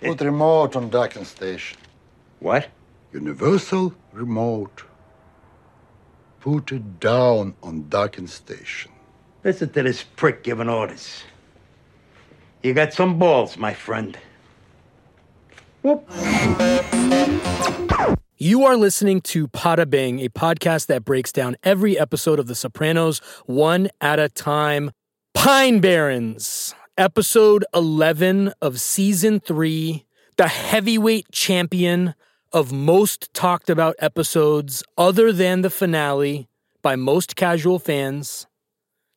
Put remote on docking station. What? Universal remote. Put it down on docking station. Listen to this prick giving orders. You got some balls, my friend. Whoop. You are listening to Poda Bing, a podcast that breaks down every episode of The Sopranos one at a time. Pine Barrens, episode 11 of season three, the heavyweight champion of most talked about episodes other than the finale by most casual fans.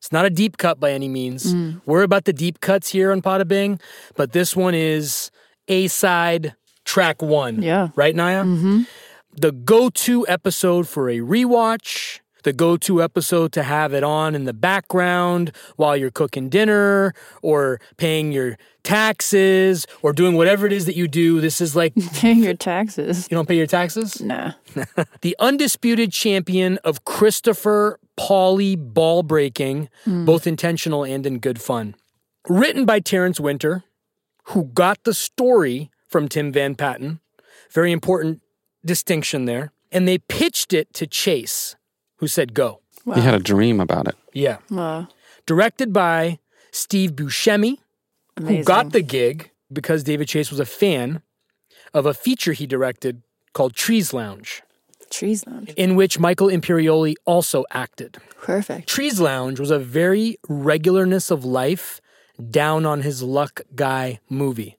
It's not a deep cut by any means. We're about the deep cuts here on Poda Bing, but this one is A side, track one. Yeah. Right, Naya? Mm-hmm. The go to episode for a rewatch, the go to episode to have it on in the background while you're cooking dinner or paying your taxes or doing whatever it is that you do. This is like, Paying your taxes. You don't pay your taxes? Nah. the undisputed champion of Christopher Pauli ball breaking, hmm. both intentional and in good fun. Written by Terrence Winter, who got the story from Tim Van Patten. Very important distinction there. And they pitched it to Chase, who said go. He had a dream about it. Yeah. Wow. Directed by Steve Buscemi, Amazing. who got the gig because David Chase was a fan of a feature he directed called Trees Lounge, Trees Lounge. in which Michael Imperioli also acted. Perfect. Trees Lounge was a very regularness of life, down on his luck guy movie.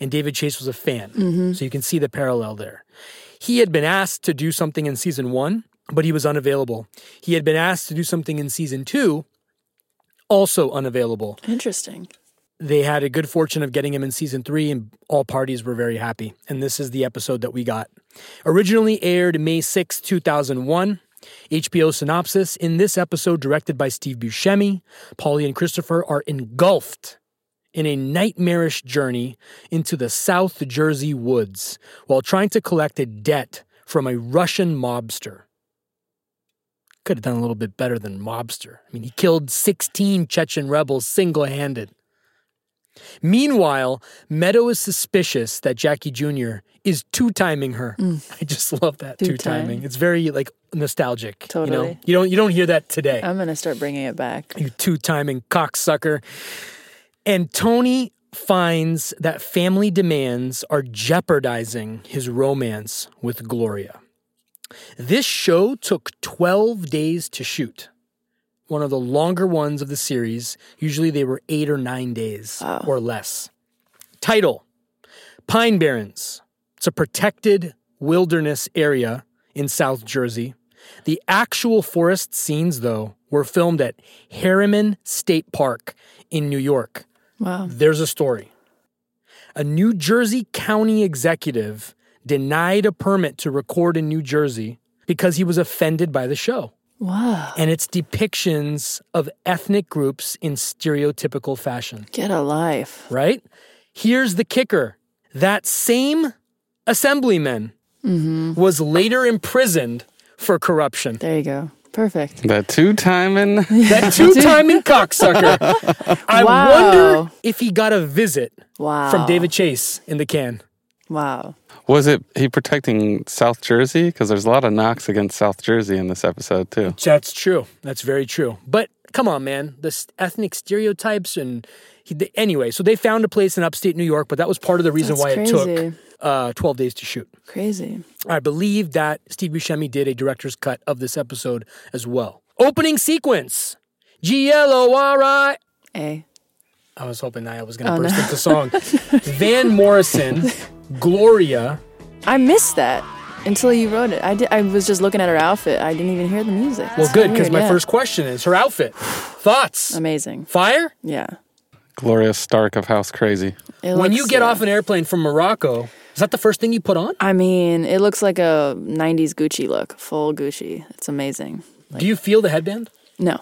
And David Chase was a fan. Mm-hmm. So you can see the parallel there. He had been asked to do something in season one, but he was unavailable. He had been asked to do something in season two, also unavailable. Interesting. They had a good fortune of getting him in season three, and all parties were very happy. And this is the episode that we got. Originally aired May 6, 2001. HBO synopsis In this episode, directed by Steve Buscemi, Paulie and Christopher are engulfed in a nightmarish journey into the South Jersey woods while trying to collect a debt from a Russian mobster. Could have done a little bit better than mobster. I mean, he killed 16 Chechen rebels single handed. Meanwhile, Meadow is suspicious that Jackie Jr. is two timing her. Mm. I just love that two timing. It's very like nostalgic. You know, Totally. you don't you don't hear that today. I'm gonna start bringing it back. you two timing cocksucker. And Tony finds that family demands are jeopardizing his romance with Gloria. This show took 12 days to shoot. One of the longer ones of the series. Usually they were eight or nine days oh. or less. Title Pine Barrens. It's a protected wilderness area in South Jersey. The actual forest scenes, though, were filmed at Harriman State Park in New York. Wow. There's a story. A New Jersey county executive denied a permit to record in New Jersey because he was offended by the show Wow. and its depictions of ethnic groups in stereotypical fashion, Get a life. right? Here's the kicker that same assemblyman mm-hmm. was later imprisoned for corruption. There you go. Perfect. That two timing. That two timing cocksucker. I Wow. wonder if he got a visit Wow. from David Chase in the can. Wow. Was it he protecting South Jersey? Because there's a lot of knocks against South Jersey in this episode too. That's true. That's very true. But come on, man, the ethnic stereotypes and he, they- anyway. So they found a place in upstate New York, but that was part of the reason That's why it took uh, 12 days to shoot. Crazy. I believe that Steve Buscemi did a director's cut of this episode as well. Opening sequence. G L O R I. A. I was hoping Niall was going to Oh, burst no. into song. Van Morrison, Gloria. I missed that until you wrote it. I did. I was just looking at her outfit. I didn't even hear the music. Well, good, because my yeah. first question is her outfit. Thoughts? Amazing. Fire? Yeah. Gloria Stark of House Crazy. It When looks, you get uh, off an airplane from Morocco, is that the first thing you put on? I mean, it looks like a '90s Gucci look, full Gucci. It's amazing. Do you feel the headband? No,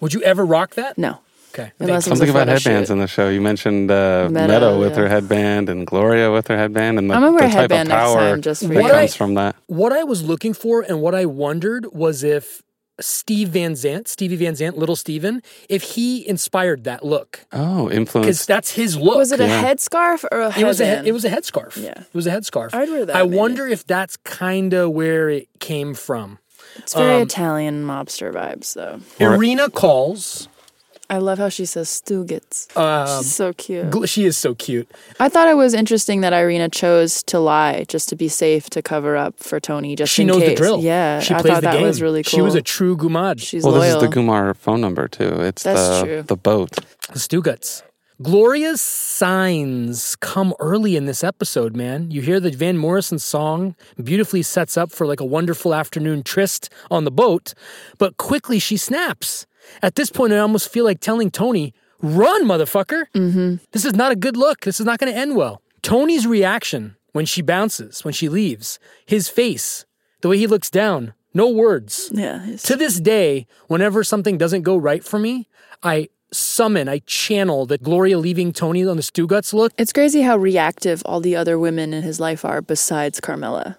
Would you ever rock that? no. Okay. Unless Something about headbands shoot. in the show. You mentioned uh, Meadow, Meadow, with yeah. her headband and Gloria with her headband, and the, I'm the type of power just for that you. comes from that. What I was looking for and what I wondered was if Steve Van Zandt, Stevie Van Zandt, Little Steven, if he inspired that look. Oh, influence. Because that's his look. Was it a Yeah. headscarf or a It was a headband? it was a headscarf. Yeah. it was a headscarf. I'd wear that, I maybe. wonder if that's kind of where it came from. It's very um, Italian mobster vibes, though. Or- Irina calls. I love how she says Stugots. Um, She's so cute. gl- she is so cute. I thought it was interesting that Irina chose to lie just to be safe to cover up for Tony. Just She in knows case. the drill. Yeah, she I plays thought the that game. was really cool. She was a true gumad. She's well, loyal. this is the Gumar phone number too. It's That's the true. the boat. Stugots. Gloria's signs come early in this episode, man. You hear the Van Morrison song, beautifully sets up for like a wonderful afternoon tryst on the boat, but quickly she snaps. At this point, I almost feel like telling Tony, run, motherfucker. Mm-hmm. This is not a good look. This is not going to end well. Tony's reaction when she bounces, when she leaves, his face, the way he looks down, no words. yeah. To this day, whenever something doesn't go right for me, I summon, I channel that Gloria leaving Tony on the Stugots look. It's crazy how reactive all the other women in his life are besides Carmela.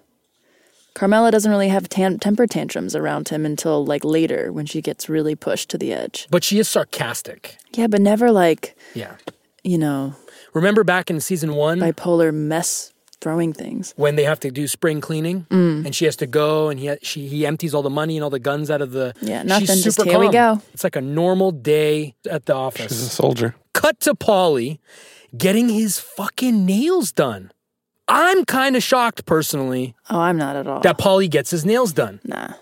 Carmela doesn't really have tan- temper tantrums around him until like later when she gets really pushed to the edge. But she is sarcastic. Yeah, but never like, Yeah. you know, Remember back in season one bipolar mess throwing things. when they have to do spring cleaning Mm. and she has to go and he she he empties all the money and all the guns out of the Yeah, she's nothing, just super here we go. It's like a normal day at the office. She's a soldier. Cut to Paulie getting his fucking nails done. I'm kind of shocked personally Oh, I'm not at all. that Paulie gets his nails done. nah.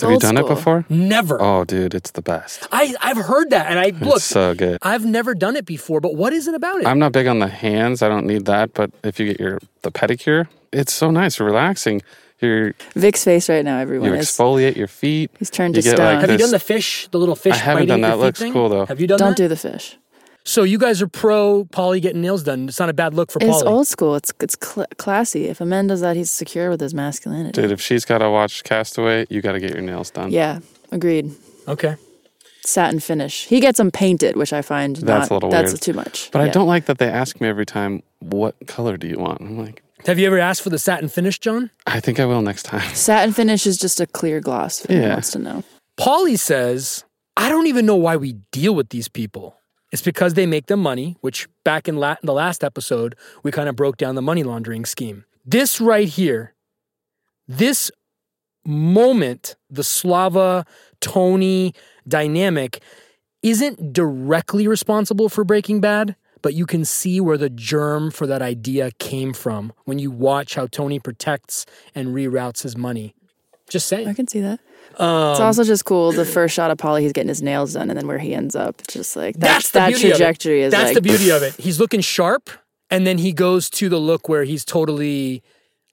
Have you old done it before? Never. Oh, dude, it's the best. I, I've heard that, and I look. It's so good. I've never done it before, but what is it about it? I'm not big on the hands. I don't need that. But if you get your the pedicure, it's so nice, relaxing. You Vik's face right now, you everyone. is exfoliate your feet. he's turned you to get, stone. like, Have you this- done the fish, the little fish? I haven't biting done at your that. feet Looks thing? cool, though. Have you done Don't that? do the fish. So you guys are pro Paulie getting nails done. It's not a bad look for Paulie. It's old school. It's it's cl- classy. If a man does that, he's secure with his masculinity. Dude, if she's got to watch Castaway, you got to get your nails done. Yeah, agreed. Okay. Satin finish. He gets them painted, which I find That's not, a little that's weird. too much. But I Yeah. don't like that they ask me every time, what color do you want? I'm like, Have you ever asked for the satin finish, John? I think I will next time. Satin finish is just a clear gloss. If anyone Yeah. wants to know. Paulie says, I don't even know why we deal with these people. It's because they make them money, which back in la- the last episode, we kind of broke down the money laundering scheme. This right here, this moment, the Slava Tony dynamic, isn't directly responsible for Breaking Bad, but you can see where the germ for that idea came from when you watch how Tony protects and reroutes his money. Just saying. I can see that. Um, It's also just cool. The first shot of Paulie, he's getting his nails done, and then where he ends up, it's just like That's that's, the that beauty of it. trajectory is That's like the beauty of it. He's looking sharp, and then he goes to the look where he's totally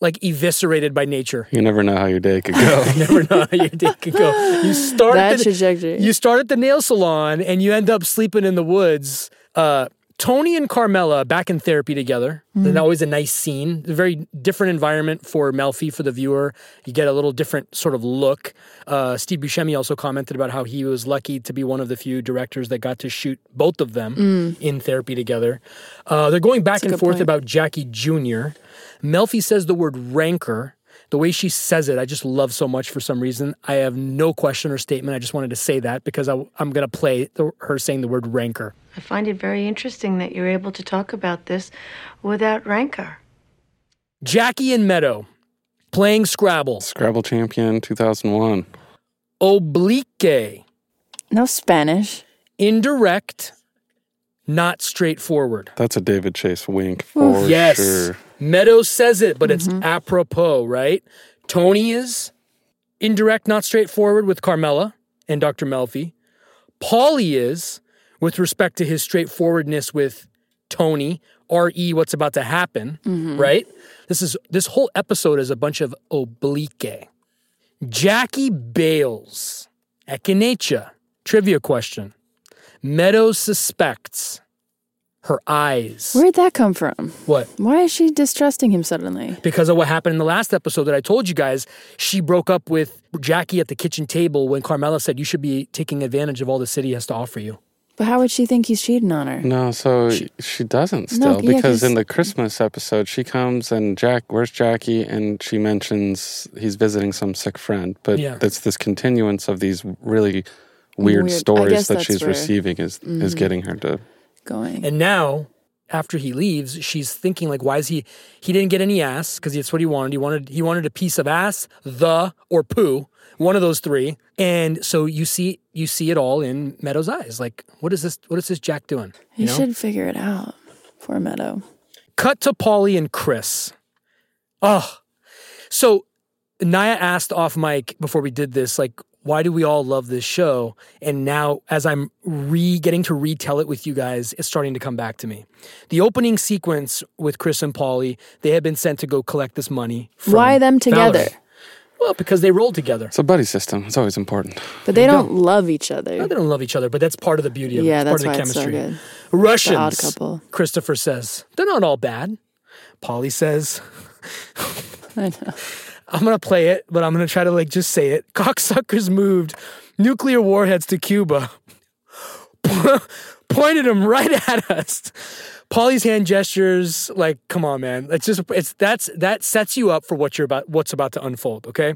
like eviscerated by nature. You never know how your day could go. You never know how your day could go. You start that at the, trajectory. you start at the nail salon, and you end up sleeping in the woods. Uh, Tony and Carmela back in therapy together. Mm-hmm. And always a nice scene. A very different environment for Melfi for the viewer. You get a little different sort of look. Uh, Steve Buscemi also commented about how he was lucky to be one of the few directors that got to shoot both of them in therapy together. Uh, they're going back Mm. a and forth point. about Jackie Jr. Melfi says the word rancor. The way she says it, I just love so much for some reason. I have no question or statement. I just wanted to say that because I, am going to play the, her saying the word rancor. I find it very interesting that you're able to talk about this without rancor. Jackie and Meadow playing Scrabble. Scrabble champion 2001. Oblique. no Spanish. Indirect. Not straightforward. That's a David Chase wink for yes. sure. Meadow says it, but it's mm-hmm. apropos, right? Tony is indirect, not straightforward with Carmela and Dr. Melfi. Paulie is with respect to his straightforwardness with Tony, re what's about to happen, mm-hmm. right? This is this whole episode is a bunch of oblique. Jackie Bales, Echinacea, trivia question. Meadows suspects her eyes. Where'd that come from? What? Why is she distrusting him suddenly? because of what happened in the last episode that I told you guys. She broke up with Jackie at the kitchen table when Carmela said, You should be taking advantage of all the city has to offer you. But how would she think he's cheating on her? No, so she, doesn't still yeah, because 'cause- in the Christmas episode she comes and Jack, where's Jackie? And she mentions he's visiting some sick friend, but Yeah. that's this continuance of these really weird, Weird. Stories that she's receiving is is mm. getting her to. Going. And now, after he leaves, she's thinking like, why is he? He didn't get any ass because that's what he wanted. He wanted he wanted a piece of ass, the or poo, one of those three. And so you see you see it all in Meadow's eyes. Like, what is this? What is this Jack doing? he You know? should figure it out. Poor Meadow. Cut to Paulie and Chris. Oh, so Naya asked off mic before we did this, like, why do we all love this show? And now, as I'm re getting to retell it with you guys, it's starting to come back to me. The opening sequence with Chris and Paulie, they had been sent to go collect this money. From Why them together? Valerie. Well, because they rolled together. It's a buddy system. It's always important. But they don't go. love each other. They don't love each other, but that's part of the beauty of it. Yeah, It's part that's of the why it's so chemistry. good. Russians. odd couple. Christopher says they're not all bad. Paulie says I know. I'm gonna play it, but I'm gonna try to like just say it. Cocksuckers moved nuclear warheads to Cuba, pointed them right at us. Paulie's hand gestures, like, come on, man. It's just it's that's that sets you up for what you're about what's about to unfold. Okay,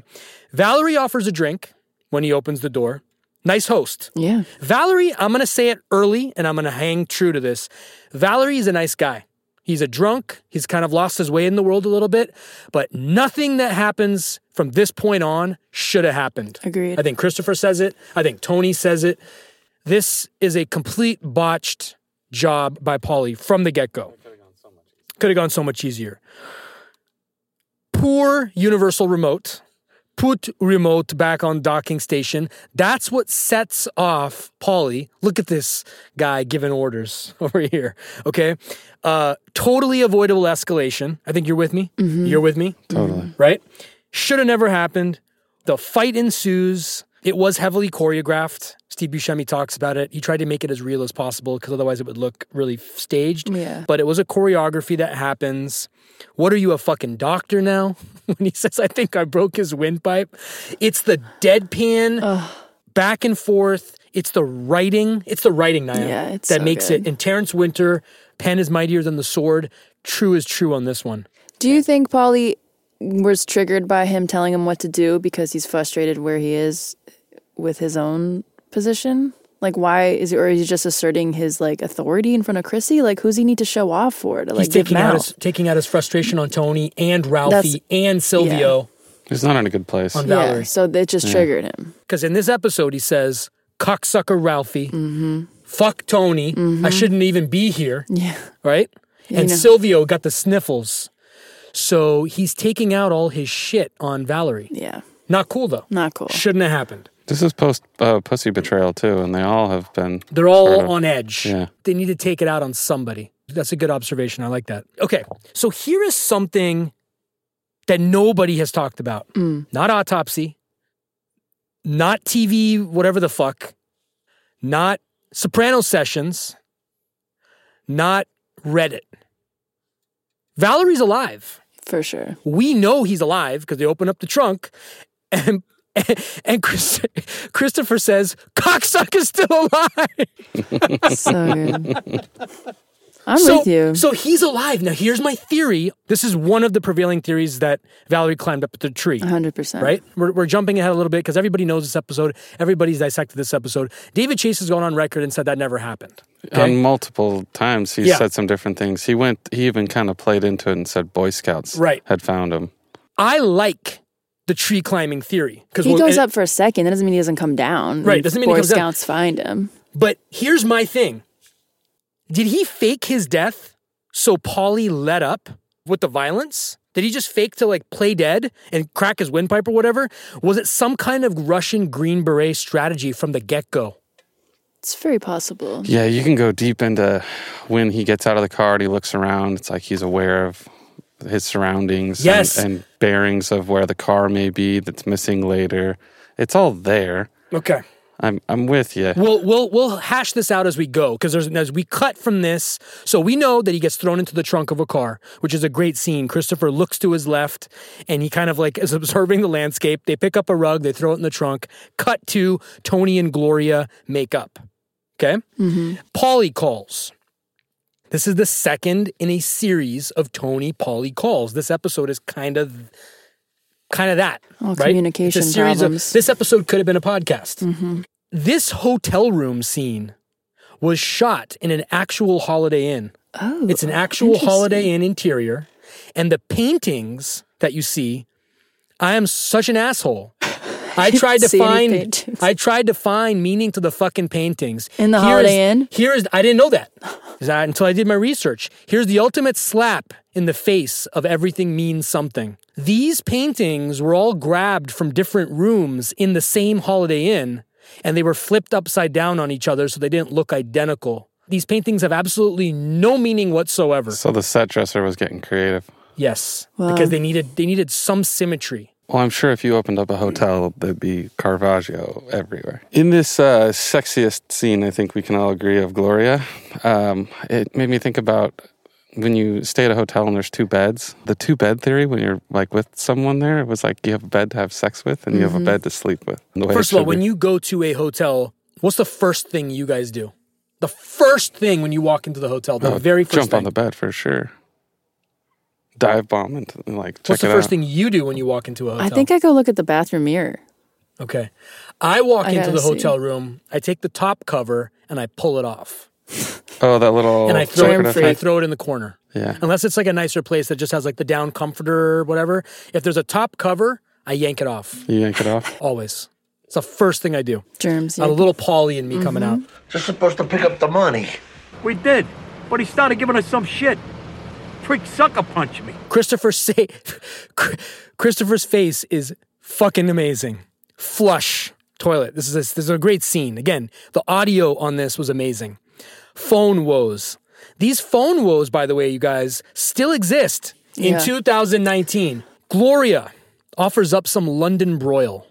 Valerie offers a drink when he opens the door. Nice host. Yeah. Valerie, I'm going to say it early and I'm going to hang true to this. Valerie is a nice guy. He's a drunk. He's kind of lost his way in the world a little bit, but nothing that happens from this point on should have happened. Agreed. I think Christopher says it. I think Tony says it. This is a complete botched job by Paulie from the get go. Could have gone so much easier. Poor universal remote. Put remote back on docking station. That's what sets off Paulie. Look at this guy giving orders over here. Okay. Uh, totally avoidable escalation. I think you're with me. You're with me Totally. right? Should have never happened. The fight ensues. It was heavily choreographed. Steve Buscemi talks about it. He tried to make it as real as possible because otherwise it would look really staged. Yeah. But it was a choreography that happens. What are you, a fucking doctor now? when he says, I think I broke his windpipe. It's the deadpan back and forth. It's the writing. It's the writing, Naya, Yeah, it's that so makes good. it. And Terrence Winter, pen is mightier than the sword. True is true on this one. Do you think Paulie was triggered by him telling him what to do because he's frustrated where he is with his own position? Like, why is he, or is he just asserting his like authority in front of Chrissy? Like, who's he need to show off for to like He's taking out out? his taking out his frustration on Tony and Ralphie That's- and Silvio He's not in a good place. on yeah, Valerie. so it just triggered him. Because in this episode, he says, "Cocksucker Ralphie, Mm-hmm. fuck Tony. I shouldn't even be here." Yeah, Right? and know. Silvio got the sniffles, so he's taking out all his shit on Valerie. yeah, Not cool though. not cool. Shouldn't have happened. This is post uh, pussy betrayal too, and they all have been. They're all sort of- on edge. Yeah. They need to take it out on somebody. That's a good observation. I like that. Okay. So here is something that nobody has talked about. Not autopsy, not TV, whatever the fuck, not Soprano sessions, not Reddit. Valerie's alive. for sure. We know he's alive because they open up the trunk and and Chris, Christopher says, "Cocksuck is still alive." So good. I'm so, with you. So he's alive. Now, here's my theory. This is one of the prevailing theories that Valerie climbed up the tree. hundred percent. Right? We're, we're jumping ahead a little bit because everybody knows this episode. Everybody's dissected this episode. David Chase has gone on record and said that never happened. Okay? On multiple times, he Yeah. said some different things. He went. He even kind of played into it and said Boy Scouts Right. had found him. I like the tree climbing theory because He goes up for a second. That doesn't mean he doesn't come down. Right, doesn't mean he Boy comes down. Scouts find him. But here's my thing. Did he fake his death so Paulie let up with the violence? Did he just fake to like play dead and crack his windpipe or whatever? Was it some kind of Russian Green Beret strategy from the get go? It's very possible. Yeah, you can go deep into when he gets out of the car and he looks around. It's like he's aware of his surroundings and- Yes. and, bearings of where the car may be that's missing later. It's all there. Okay. I'm I'm with you. We'll we'll we'll hash this out as we go because there's as we cut from this. So we know that he gets thrown into the trunk of a car, which is a great scene. Christopher looks to his left and he kind of like is observing the landscape. They pick up a rug, they throw it in the trunk. Cut to Tony and Gloria make up. Okay. Mm-hmm. Paulie calls. This is the second in a series of Tony Paulie calls. This episode is kind of kind of that. Oh, right? communication It's a series problems. of this episode could have been a podcast. Mm-hmm. This hotel room scene was shot in an actual Holiday Inn. Oh, It's an actual Holiday Inn interior, and the paintings that you see. I am such an asshole. I tried to find. paintings. I tried to find meaning to the fucking paintings In the Here's- Holiday Inn? Here is. I didn't know that Is that until I did my research. Here's the ultimate slap in the face of everything means something. These paintings were all grabbed from different rooms in the same Holiday Inn, and they were flipped upside down on each other so they didn't look identical. These paintings have absolutely no meaning whatsoever. So the set dresser was getting creative. Yes, because they needed they needed some symmetry. Well, I'm sure if you opened up a hotel, there'd be Caravaggio everywhere. In this uh, sexiest scene, I think we can all agree of Gloria. Um, it made me think about when you stay at a hotel and there's two beds. The two bed theory, when you're like with someone there, it was like you have a bed to have sex with and you have a bed to sleep with. First of all, should when you go to a hotel, what's the first thing you guys do? The first thing when you walk into the hotel, the Oh, very first jump thing. on the bed for sure. Dive bomb and like check what's the it first out. thing you do when you walk into a hotel? I think I go look at the bathroom mirror. Okay. I walk I into gotta the see. hotel room, I take the top cover and I pull it off. Oh, that little and I throw, decorative it, free. I throw it in the corner. Yeah. Unless it's like a nicer place that just has like the down comforter or whatever. If there's a top cover, I yank it off. You yank it off. Always. It's the first thing I do. Germs. A Yeah. little Paulie in me coming mm-hmm. out. Just supposed to pick up the money. We did, but he started giving us some shit. Prick sucker punched me. Christopher say Christopher's face is fucking amazing. Flush toilet. This is a, this is a great scene. Again, the audio on this was amazing. Phone woes. These phone woes, by the way, you guys, still exist in Yeah. 2019. Gloria offers up some London broil.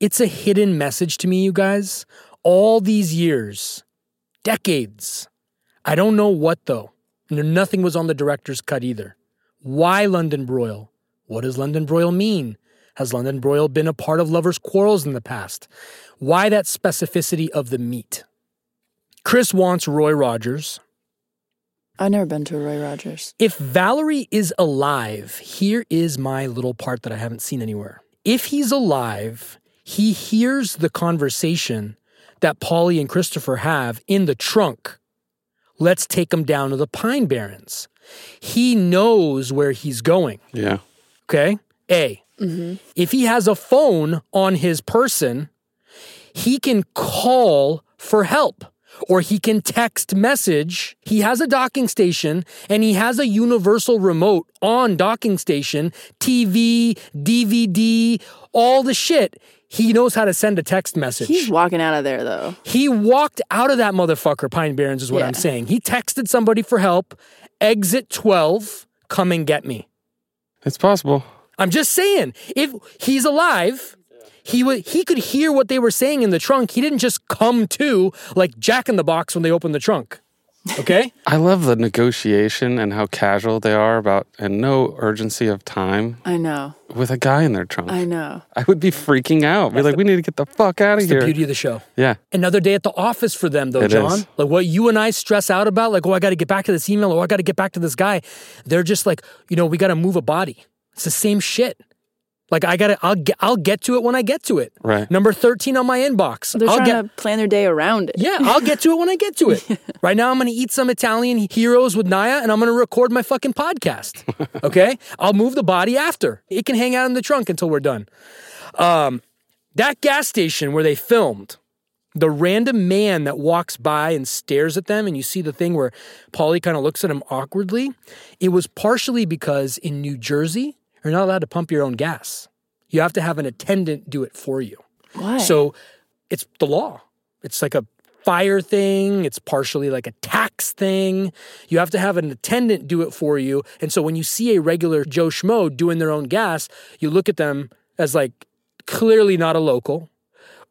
It's a hidden message to me, you guys. All these years, decades. I don't know what though. Nothing was on the director's cut either. Why London broil? What does London broil mean? Has London broil been a part of lovers' quarrels in the past? Why that specificity of the meat? Chris wants Roy Rogers. I've never been to a Roy Rogers. If Valerie is alive, here is my little part that I haven't seen anywhere. If he's alive, he hears the conversation that Paulie and Christopher have in the trunk. Let's take him down to the Pine Barrens. He knows where he's going. Yeah. Okay. A. Mm-hmm. If he has a phone on his person, he can call for help or he can text message. He has a docking station and he has a universal remote on docking station, TV, DVD, all the shit. He knows how to send a text message. He's walking out of there though. He walked out of that motherfucker, Pine Barrens, is what I'm saying. He texted somebody for help. Exit 12, come and get me. It's possible. I'm just saying, if he's alive, he would he could hear what they were saying in the trunk. He didn't just come to like Jack in the Box when they opened the trunk. Okay? I love the negotiation and how casual they are about and no urgency of time I know. with a guy in their trunk. I know. I would be freaking out. Be like, we need to get the fuck out of here. the beauty of the show. yeah. Another day at the office for them, though, It John. is. Like what you and I stress out about, like, oh, I got to get back to this email, or I got to get back to this guy. They're just like, you know, we got to move a body. It's the same shit. Like I gotta, I'll get, I'll get to it when I get to it. Right. Number thirteen on my inbox. They're I'll trying get, to plan their day around it. Yeah, I'll get to it when I get to it. Right now, I'm going to eat some Italian heroes with Naya and I'm going to record my fucking podcast. Okay? I'll move the body after. It can hang out in the trunk until we're done. Um, that gas station where they filmed, the random man that walks by and stares at them, and you see the thing where Paulie kind of looks at him awkwardly, it was partially because in New Jersey, you're not allowed to pump your own gas. You have to have an attendant do it for you. Why? So it's the law. It's like a fire thing, it's partially like a tax thing. You have to have an attendant do it for you. And so when you see a regular Joe Schmo doing their own gas, you look at them as like clearly not a local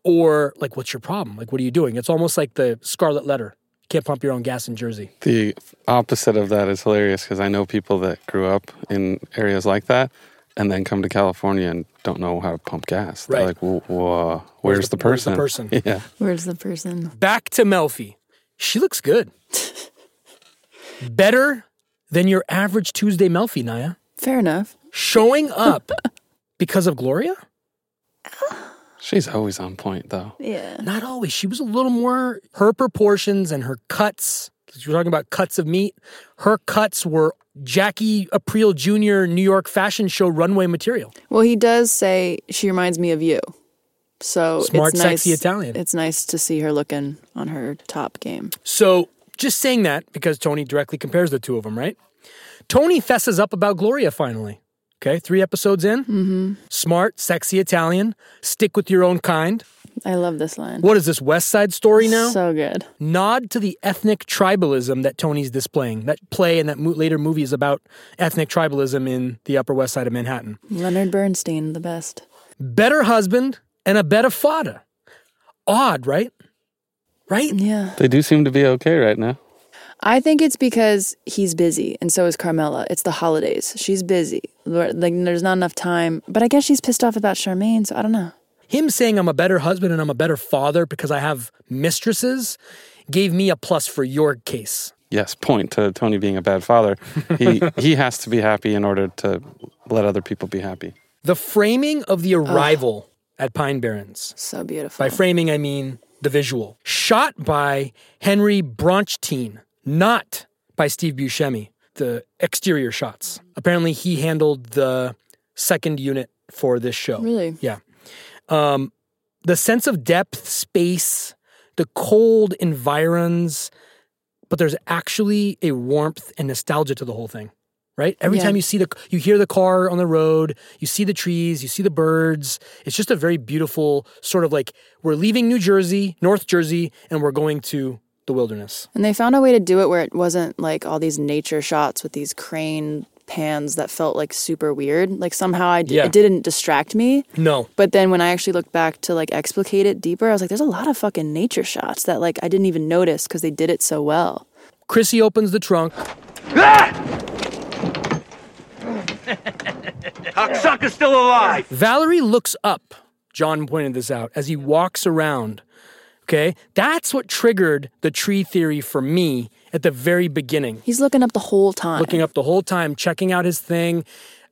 or like, what's your problem? Like, what are you doing? It's almost like the scarlet letter. You can't pump your own gas in Jersey. The opposite of that is hilarious because I know people that grew up in areas like that and then come to California and don't know how to pump gas. They're Right. like, "Whoa, whoa, where's, the, where's the person? person? yeah. Where's the person? Back to Melfi. She looks good. Better than your average Tuesday Melfi, Naya. Fair enough. Showing up because of Gloria? Ah. She's always on point, though. Yeah. Not always. She was a little more, her proportions and her cuts. You're talking about cuts of meat. Her cuts were Jackie April Jr. New York fashion show runway material. Well, he does say she reminds me of you. So Smart, it's nice, sexy Italian. It's nice to see her looking on her top game. So just saying that because Tony directly compares the two of them, right? Tony fesses up about Gloria finally. Okay, three episodes in. Mm-hmm. Smart, sexy Italian. Stick with your own kind. I love this line. What is this West Side Story now? So good. Nod to the ethnic tribalism that Tony's displaying. That play and that mo- later movie is about ethnic tribalism in the Upper West Side of Manhattan. Leonard Bernstein, the best. Better husband and a better father. Odd, right? Right? Yeah. They do seem to be okay right now. I think it's because he's busy, and so is Carmela. It's the holidays. She's busy. Like, there's not enough time. But I guess she's pissed off about Charmaine, so I don't know. Him saying I'm a better husband and I'm a better father because I have mistresses gave me a plus for your case. Yes, point to Tony being a bad father. He he has to be happy in order to let other people be happy. The framing of the arrival at Pine Barrens. So beautiful. By framing, I mean the visual. Shot by Henry Bronstein, not by Steve Buscemi, the exterior shots. Apparently, he handled the second unit for this show. Really? Yeah. Um, the sense of depth, space, the cold environs, but there's actually a warmth and nostalgia to the whole thing. Right? Every Yeah. time you see the you hear the car on the road, you see the trees, you see the birds. It's just a very beautiful sort of like we're leaving New Jersey, North Jersey, and we're going to the wilderness. And they found a way to do it where it wasn't like all these nature shots with these crane pans that felt like super weird. Like somehow I d- Yeah. it didn't distract me. No. But then when I actually looked back to like explicate it deeper, I was like, there's a lot of fucking nature shots that like I didn't even notice because they did it so well. Chrissy opens the trunk. Ah! Cocksucker's still alive. Valerie looks up. John pointed this out as he walks around. Okay. That's what triggered the tree theory for me at the very beginning. He's looking up the whole time. Looking up the whole time, checking out his thing.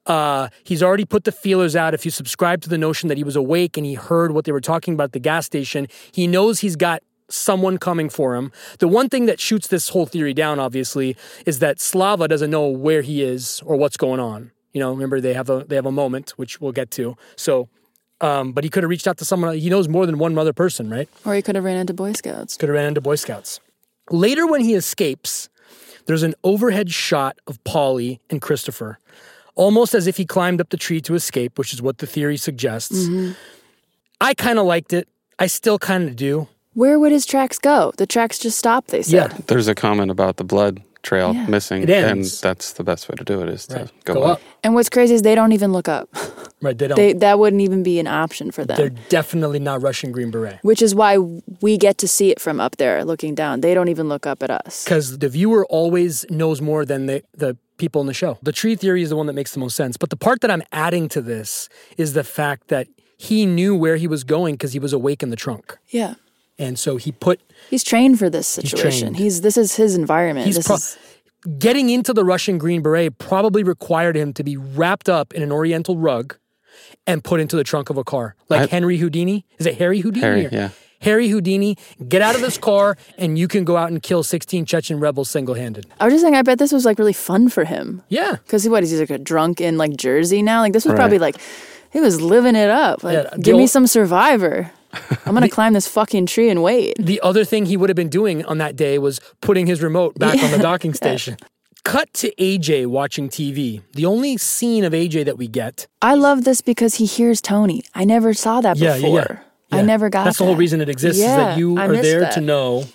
Uh, he's already put the feelers out. If you subscribe to the notion that he was awake and he heard what they were talking about at the gas station, he knows he's got someone coming for him. The one thing that shoots this whole theory down, obviously, is that Slava doesn't know where he is or what's going on. You know, remember they have a they have a moment which we'll get to. So, um, but he could have reached out to someone. He knows more than one other person, right? or he could have ran into Boy Scouts. Could have ran into Boy Scouts. Later, when he escapes, there's an overhead shot of Paulie and Christopher, almost as if he climbed up the tree to escape, which is what the theory suggests. I kind of liked it. I still kind of do. Where would his tracks go? The tracks just stop, they said. Yeah. There's a comment about the blood trail Yeah. missing, It ends. and that's the best way to do it is to Right. go, Go up. up. And what's crazy is they don't even look up. Right. They don't. They that wouldn't even be an option for them. They're definitely not Russian Green Beret. which is why we get to see it from up there looking down. They don't even look up at us. Because the viewer always knows more than the, the people in the show. The tree theory is the one that makes the most sense. But the part that I'm adding to this is the fact that he knew where he was going because he was awake in the trunk. Yeah. And so he put He's trained for this situation. trained. He's, this is his environment. He's this pro- is getting into the Russian Green Beret probably required him to be wrapped up in an Oriental rug and put into the trunk of a car, like I- Henry Houdini. Is it Harry Houdini? Harry, yeah. Harry Houdini, get out of this car and you can go out and kill 16 Chechen rebels single handed. I was just saying I bet this was like really fun for him. Yeah. Cuz what is he like a drunk in like Jersey now? Like this was Right. probably like he was living it up. Like Yeah, the give me some survivor. I'm going to climb this fucking tree and wait. The other thing he would have been doing on that day was putting his remote back on the docking station. Cut to AJ watching TV. The only scene of AJ that we get. I love this because he hears Tony. I never saw that Yeah, yeah, before. yeah. I Yeah. never got That's the whole reason it exists is that you I are there that. to know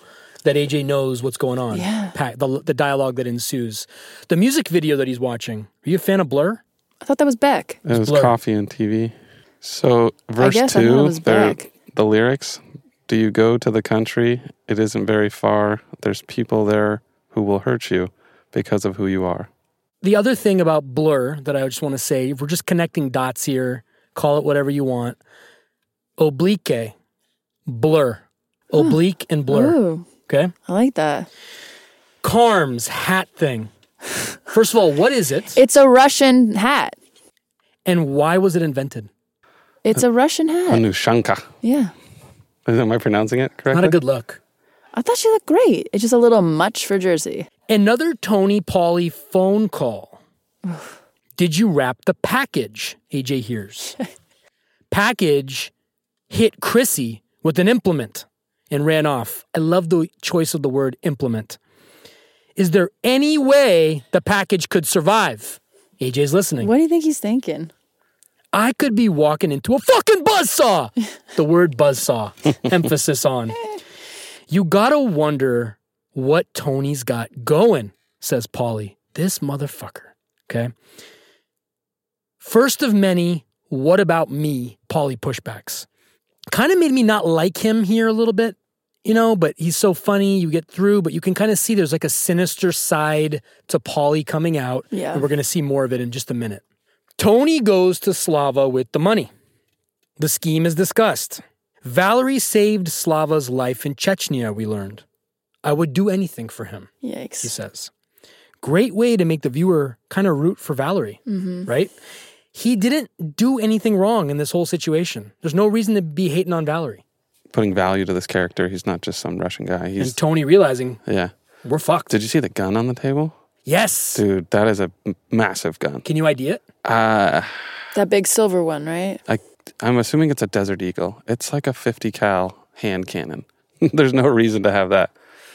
that AJ knows what's going on. Yeah. Pa- The, the dialogue that ensues. The music video that he's watching. Are you a fan of Blur? I thought that was Beck. It was Blur. coffee and TV. So verse guess I thought it two, was there- back. The lyrics. Do you go to the country? It isn't very far. There's people there who will hurt you because of who you are. the other thing about Blur that I just want to say, if we're just connecting dots here, call it whatever you want. Oblique, blur, oblique and blur. Ooh, Okay. I like that. Carm's hat thing. First of all, what is it? It's a Russian hat. And why was it invented? It's a Russian hat. Anushanka. Yeah. Am I pronouncing it correctly? Not a good look. I thought she looked great. It's just a little much for Jersey. Another Tony Paulie phone call. Did you wrap the package? AJ hears. package hit Chrissy with an implement and ran off. I love the choice of the word implement. Is there any way the package could survive? AJ's listening. What do you think he's thinking? I could be walking into a fucking buzzsaw. the word buzzsaw, emphasis on. You gotta wonder what Tony's got going, says Paulie. This motherfucker. Okay. First of many, what about me? Paulie pushbacks. Kind of made me not like him here a little bit, you know, but he's so funny. You get through, but you can kind of see there's like a sinister side to Paulie coming out. Yeah. And we're to see more of it in just a minute. Tony goes to Slava with the money. The scheme is discussed. Valerie saved Slava's life in Chechnya, we learned. I would do anything for him, Yikes. he says. Great way to make the viewer kind of root for Valerie, mm-hmm. right? He didn't do anything wrong in this whole situation. There's no reason to be hating on Valerie. Putting value to this character. He's not just some Russian guy. He's And Tony realizing yeah. we're fucked. Did you see the gun on the table? Yes. Dude, that is a massive gun. Can you ID it? Uh, That big silver one, right? I, I'm assuming it's a Desert Eagle. It's like a 50 cal hand cannon. There's no reason to have that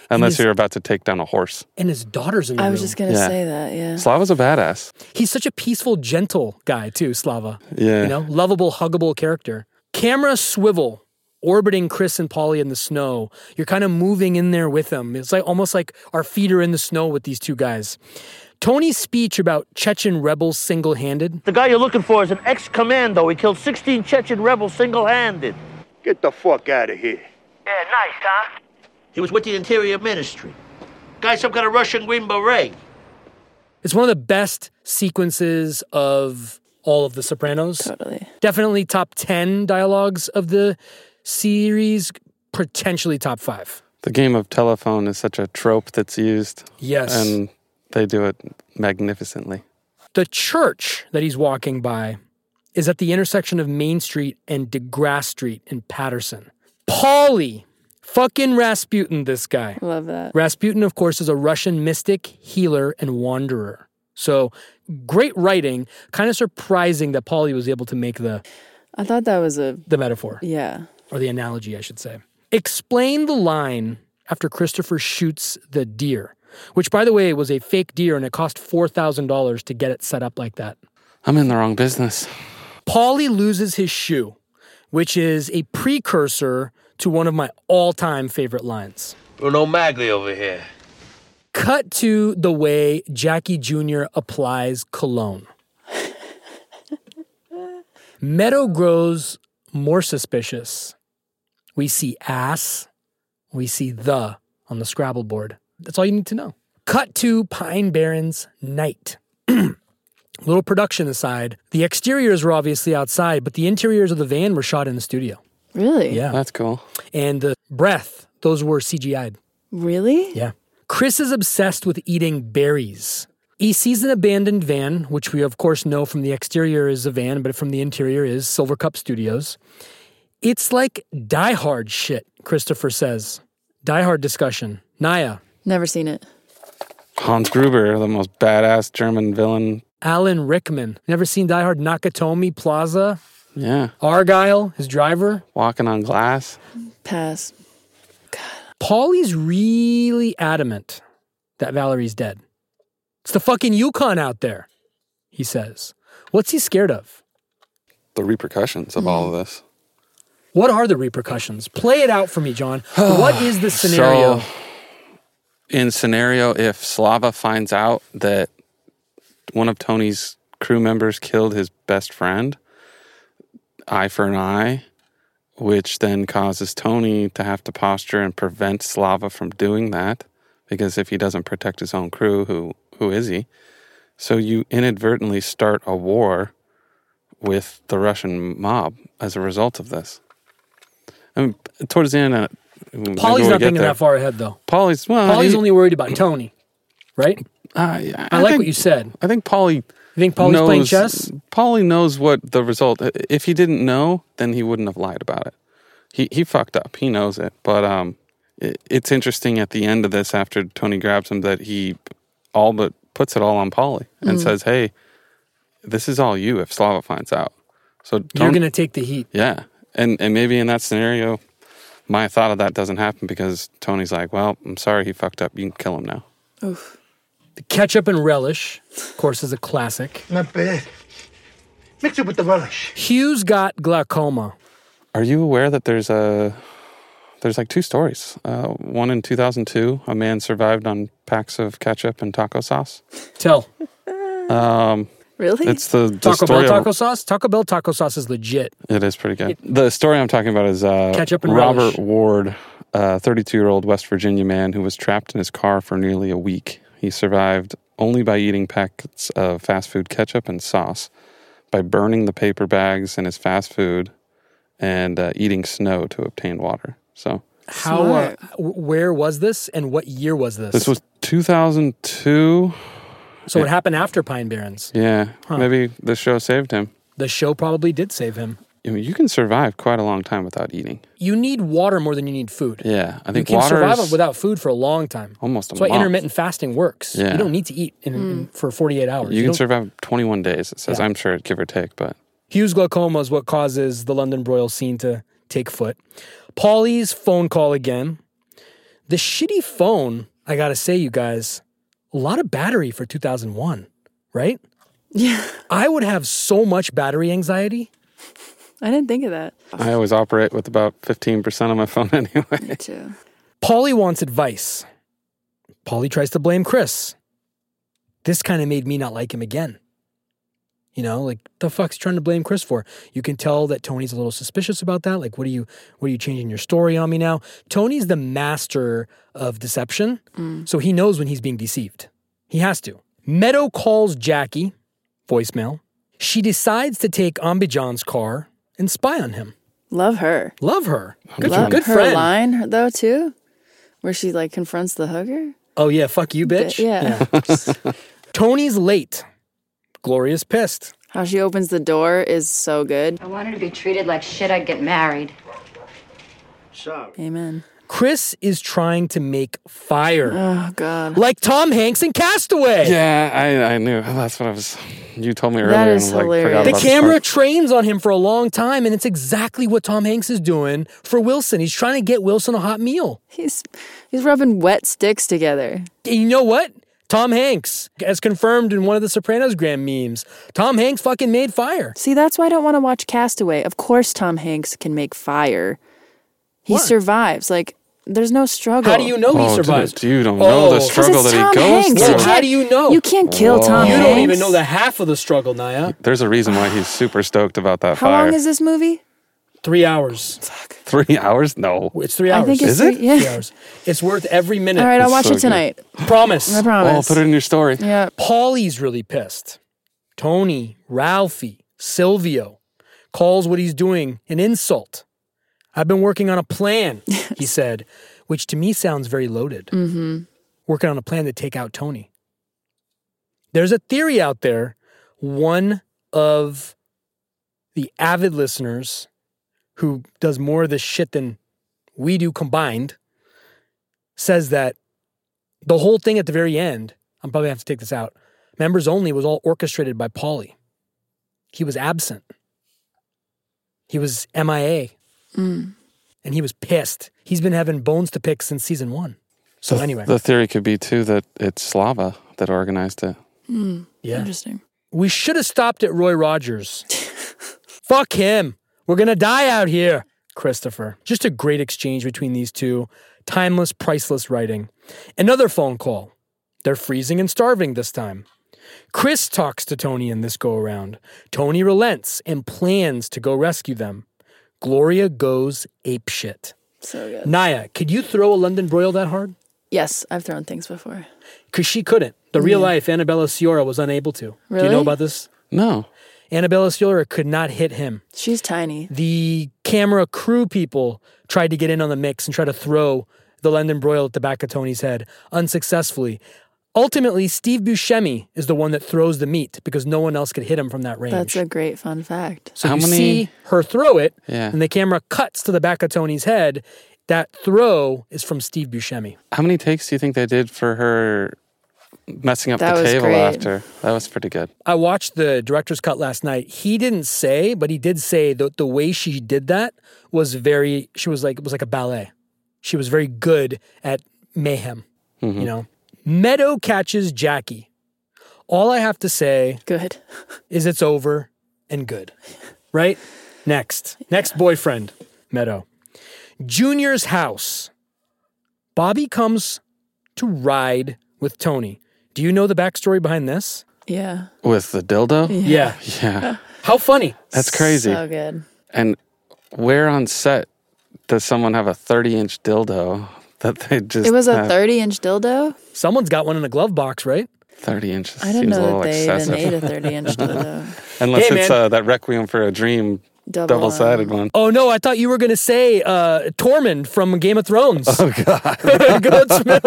unless his- you're about to take down a horse. And his daughter's in the I room. was just gonna Yeah. say that. Yeah. Slava's a badass. He's such a peaceful, gentle guy too, Slava. Yeah. You know, lovable, huggable character. Camera swivel, orbiting Chris and Paulie in the snow. You're kind of moving in there with them. It's like almost like our feet are in the snow with these two guys. Tony's speech about Chechen rebels single handed. The guy you're looking for is an ex-commando. He killed 16 Chechen rebels single-handed. Get the fuck out of here. Yeah, nice, huh? He was with the Interior Ministry. Guy some kind of Russian Green Beret. It's one of the best sequences of all of The Sopranos. Totally. Definitely top 10 dialogues of the series, potentially top five. The game of telephone is such a trope that's used, Yes. and they do it magnificently. The church that he's walking by is at the intersection of Main Street and DeGrasse Street in Paterson. Paulie, fucking Rasputin, this guy. Love that. Rasputin, of course, is a Russian mystic, healer, and wanderer. So great writing. Kind of surprising that Paulie was able to make the, I thought that was a the metaphor yeah. Or the analogy, I should say. Explain the line after Christopher shoots the deer, which, by the way, was a fake deer and it cost $4,000 to get it set up like that. I'm in the wrong business. Paulie loses his shoe, which is a precursor to one of my all time favorite lines. Bruno Magli over here. Cut to the way Jackie Jr. applies cologne. Meadow grows more suspicious. We see ass, we see the on the Scrabble board. That's all you need to know. Cut to Pine Barrens night. Little production aside, the exteriors were obviously outside, but the interiors of the van were shot in the studio. Really? Yeah. That's cool. And the breath, those were CGI'd. Really? Yeah. Chris is obsessed with eating berries. He sees an abandoned van, which we of course know from the exterior is a van, but from the interior is Silvercup Studios. It's like Die Hard shit, Christopher says. Die Hard discussion. Naya, Never seen it. Hans Gruber, the most badass German villain. Alan Rickman. Never seen Die Hard Nakatomi Plaza? Yeah. Argyle, his driver. Walking on glass. Pass. God. Paulie's really adamant that Valerie's dead. It's the fucking Yukon out there, he says. What's he scared of? The repercussions of all of this. What are the repercussions? Play it out for me, John. what is the scenario? So, in scenario, if Slava finds out that one of Tony's crew members killed his best friend, eye for an eye, which then causes Tony to have to posture and prevent Slava from doing that, because if he doesn't protect his own crew, who who is he? So you inadvertently start a war with the Russian mob as a result of this. I mean, towards the end, uh, Paulie's not thinking that far ahead, though. Paulie's well. Paulie's he- only worried about Tony, right? uh, yeah, I, like think, what you said. I think Paulie You think Paulie's knows, playing chess? Paulie knows what the result. If he didn't know, then he wouldn't have lied about it. He he fucked up. He knows it. But um, it, it's interesting at the end of this, after Tony grabs him, that he all but puts it all on Paulie and says, "Hey, this is all you. If Slava finds out, so You're going to take the heat. yeah." And and maybe in that scenario, my thought of that doesn't happen because Tony's like, "Well, I'm sorry, he fucked up. You can kill him now." Oof. The ketchup and relish, of course, is a classic. Not bad. Mix it with the relish. Hugh's got glaucoma. Are you aware that there's a there's like two stories. Uh, one in 2002, a man survived on packs of ketchup and taco sauce. Tell. Um, Really? it's the, the Taco story. Bell of- taco sauce? Taco Bell taco sauce is legit. it is pretty good. the story I'm talking about is uh, Ketchup and Robert relish. Ward, a 32 year old West Virginia man who was trapped in his car for nearly a week. He survived only by eating packets of fast food ketchup and sauce, by burning the paper bags in his fast food, and uh, eating snow to obtain water. So How? Uh, where was this, and what year was this? this was 2002. So. It happened after Pine Barrens. Yeah, maybe the show saved him. The show probably did save him. I mean, you can survive quite a long time without eating. You need water more than you need food. Yeah, I think You can survive without food for a long time. almost a That's why month. intermittent fasting works. Yeah. You don't need to eat in, in, hmm. for 48 hours. You can don't- survive 21 days. It says, Yeah. I'm sure, give or take, but Hugh's glaucoma is what causes the London broil scene to take foot. Paulie's phone call again. The shitty phone, I gotta say, you guys, a lot of battery for 2001, right? yeah. I would have so much battery anxiety. I didn't think of that. I always operate with about 15% on my phone anyway. Me too. Paulie wants advice. Paulie tries to blame Chris. This kind of made me not like him again. You know, like the fuck's trying to blame Chris for? You can tell that Tony's a little suspicious about that. Like, what are you what are you changing your story on me now? Tony's the master of deception, mm. so he knows when he's being deceived. He has to. Meadow calls Jackie, voicemail. She decides to take Ambijan's car and spy on him. Love her. Love her. Good, Love good her friend. line though too, where she like confronts the hooker. Oh yeah, fuck you, bitch. Yeah. Tony's late. Gloria's pissed. How she opens the door is so good. I wanted to be treated like shit. I'd get married. Sorry. Amen. Chris is trying to make fire. Oh God. like Tom Hanks in Castaway. yeah, I, I knew. That's what I was. You told me earlier. That and is like, hilarious. The camera part. trains on him for a long time, and it's exactly what Tom Hanks is doing for Wilson. He's trying to get Wilson a hot meal. He's he's rubbing wet sticks together. And you know what? Tom Hanks, as confirmed in one of the Sopranos Grand memes, Tom Hanks fucking made fire. See, that's why I don't want to watch Castaway. Of course, Tom Hanks can make fire. He What? survives. Like, there's no struggle. How do you know he Oh, survives? dude, you don't Oh. know the oh. struggle it's that Tom he goes Hanks. Well, through. You how do you know? You can't kill Whoa. Tom You Hanks. don't even know the half of the struggle, Naya. There's a reason why he's super stoked about that How fire. long is this movie? Three hours. Three hours? No. It's three hours. I think it's Is it? three- yeah. three hours. It's worth every minute. All right, I'll It's watch so it good. tonight. Promise. I Oh, promise. put it in your story. yeah. Paulie's really pissed. Tony, Ralphie, Silvio calls what he's doing an insult. I've been working on a plan, he said, which to me sounds very loaded. Mm-hmm. Working on a plan to take out Tony. There's a theory out there. One of the avid listeners who does more of this shit than we do combined says that the whole thing at the very end, I'm probably gonna have to take this out. Members only was all orchestrated by Paulie. He was absent. He was MIA. Mm. And he was pissed. He's been having bones to pick since season one. So anyway, The theory could be too that it's Slava that organized it. Mm. yeah. Interesting. We should have stopped at Roy Rogers. Fuck him. We're gonna die out here. Christopher. Just a great exchange between these two. Timeless, priceless writing. Another phone call. They're freezing and starving this time. Chris talks to Tony in this go around. Tony relents and plans to go rescue them. Gloria goes apeshit. So good. Naya, could you throw a London broil that hard? Yes, I've thrown things before. because she couldn't. The real life Annabella Sciorra was unable to. Really? Do you know about this? No. Annabella Sciorra could not hit him. She's tiny. The camera crew people tried to get in on the mix and try to throw the London broil at the back of Tony's head unsuccessfully. Ultimately, Steve Buscemi is the one that throws the meat because no one else could hit him from that range. That's a great fun fact. so How you many- see her throw it, Yeah. and the camera cuts to the back of Tony's head. That throw is from Steve Buscemi. How many takes do you think they did for her messing up That the was table great. after? That was pretty good. I watched the director's cut last night. He didn't say, but he did say that the way she did that was very. She was like it was like a ballet. She was very good at mayhem. Mm-hmm. You know, Meadow catches Jackie. All I have to say Good. is it's over and good. Right? Next. Next boyfriend, Meadow. Junior's house. Bobby comes to ride with Tony. Do you know the backstory behind this? Yeah. With the dildo? Yeah. Yeah. How funny. That's crazy. So good. And where on set does someone have a 30 inch dildo that they just. It was a have 30 inch dildo. Someone's got one in a glove box, right? 30 inches I didn't seems a know little that they excessive. even made a 30 inch dildo. Unless Hey, it's uh, that Requiem for a Dream Double, double sided one. Oh no, I thought you were gonna say uh, Tormund from Game of Thrones. Oh god, Goat's milk.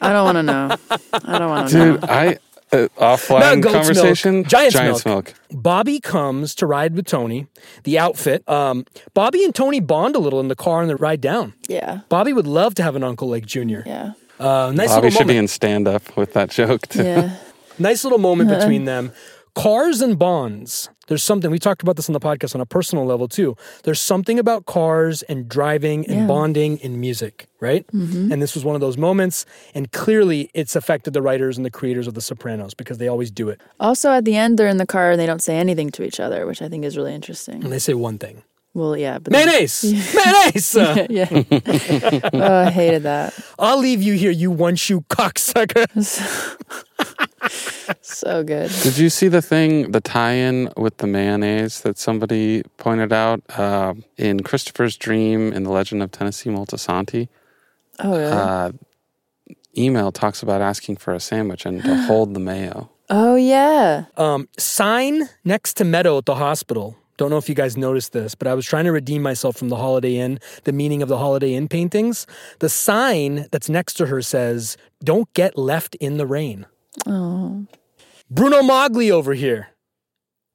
I don't want to know. I don't want to know. Dude, I. Uh, Not offline goat's conversation. milk, giant's, Giant's milk. Bobby comes to ride with Tony. The outfit. Um, Bobby and Tony bond a little in the car on the ride down. Yeah. Bobby would love to have an uncle like Junior. Yeah. Uh, nice Bobby little should be in stand up with that joke. Too. Yeah. nice little moment between them. Cars and bonds. There's something we talked about this on the podcast on a personal level too. There's something about cars and driving and Yeah. bonding in music, right? Mm-hmm. And this was one of those moments. And clearly, it's affected the writers and the creators of The Sopranos because they always do it. Also, at the end, they're in the car and they don't say anything to each other, which I think is really interesting. And they say one thing: Well, yeah. But then- mayonnaise, mayonnaise. Uh, yeah. oh, I hated that. I'll leave you here, you one shoe cocksucker. So good. Did you see the thing, the tie-in with the mayonnaise that somebody pointed out uh, in Christopher's Dream in the Legend of Tennessee Moltisanti? Oh, yeah. Uh, Emil talks about asking for a sandwich and to hold the mayo. oh, yeah. Um, sign next to Meadow at the hospital. Don't know if you guys noticed this, but I was trying to redeem myself from the Holiday Inn, the meaning of the Holiday Inn paintings. The sign that's next to her says, Don't get left in the rain. Oh. Bruno Magli over here.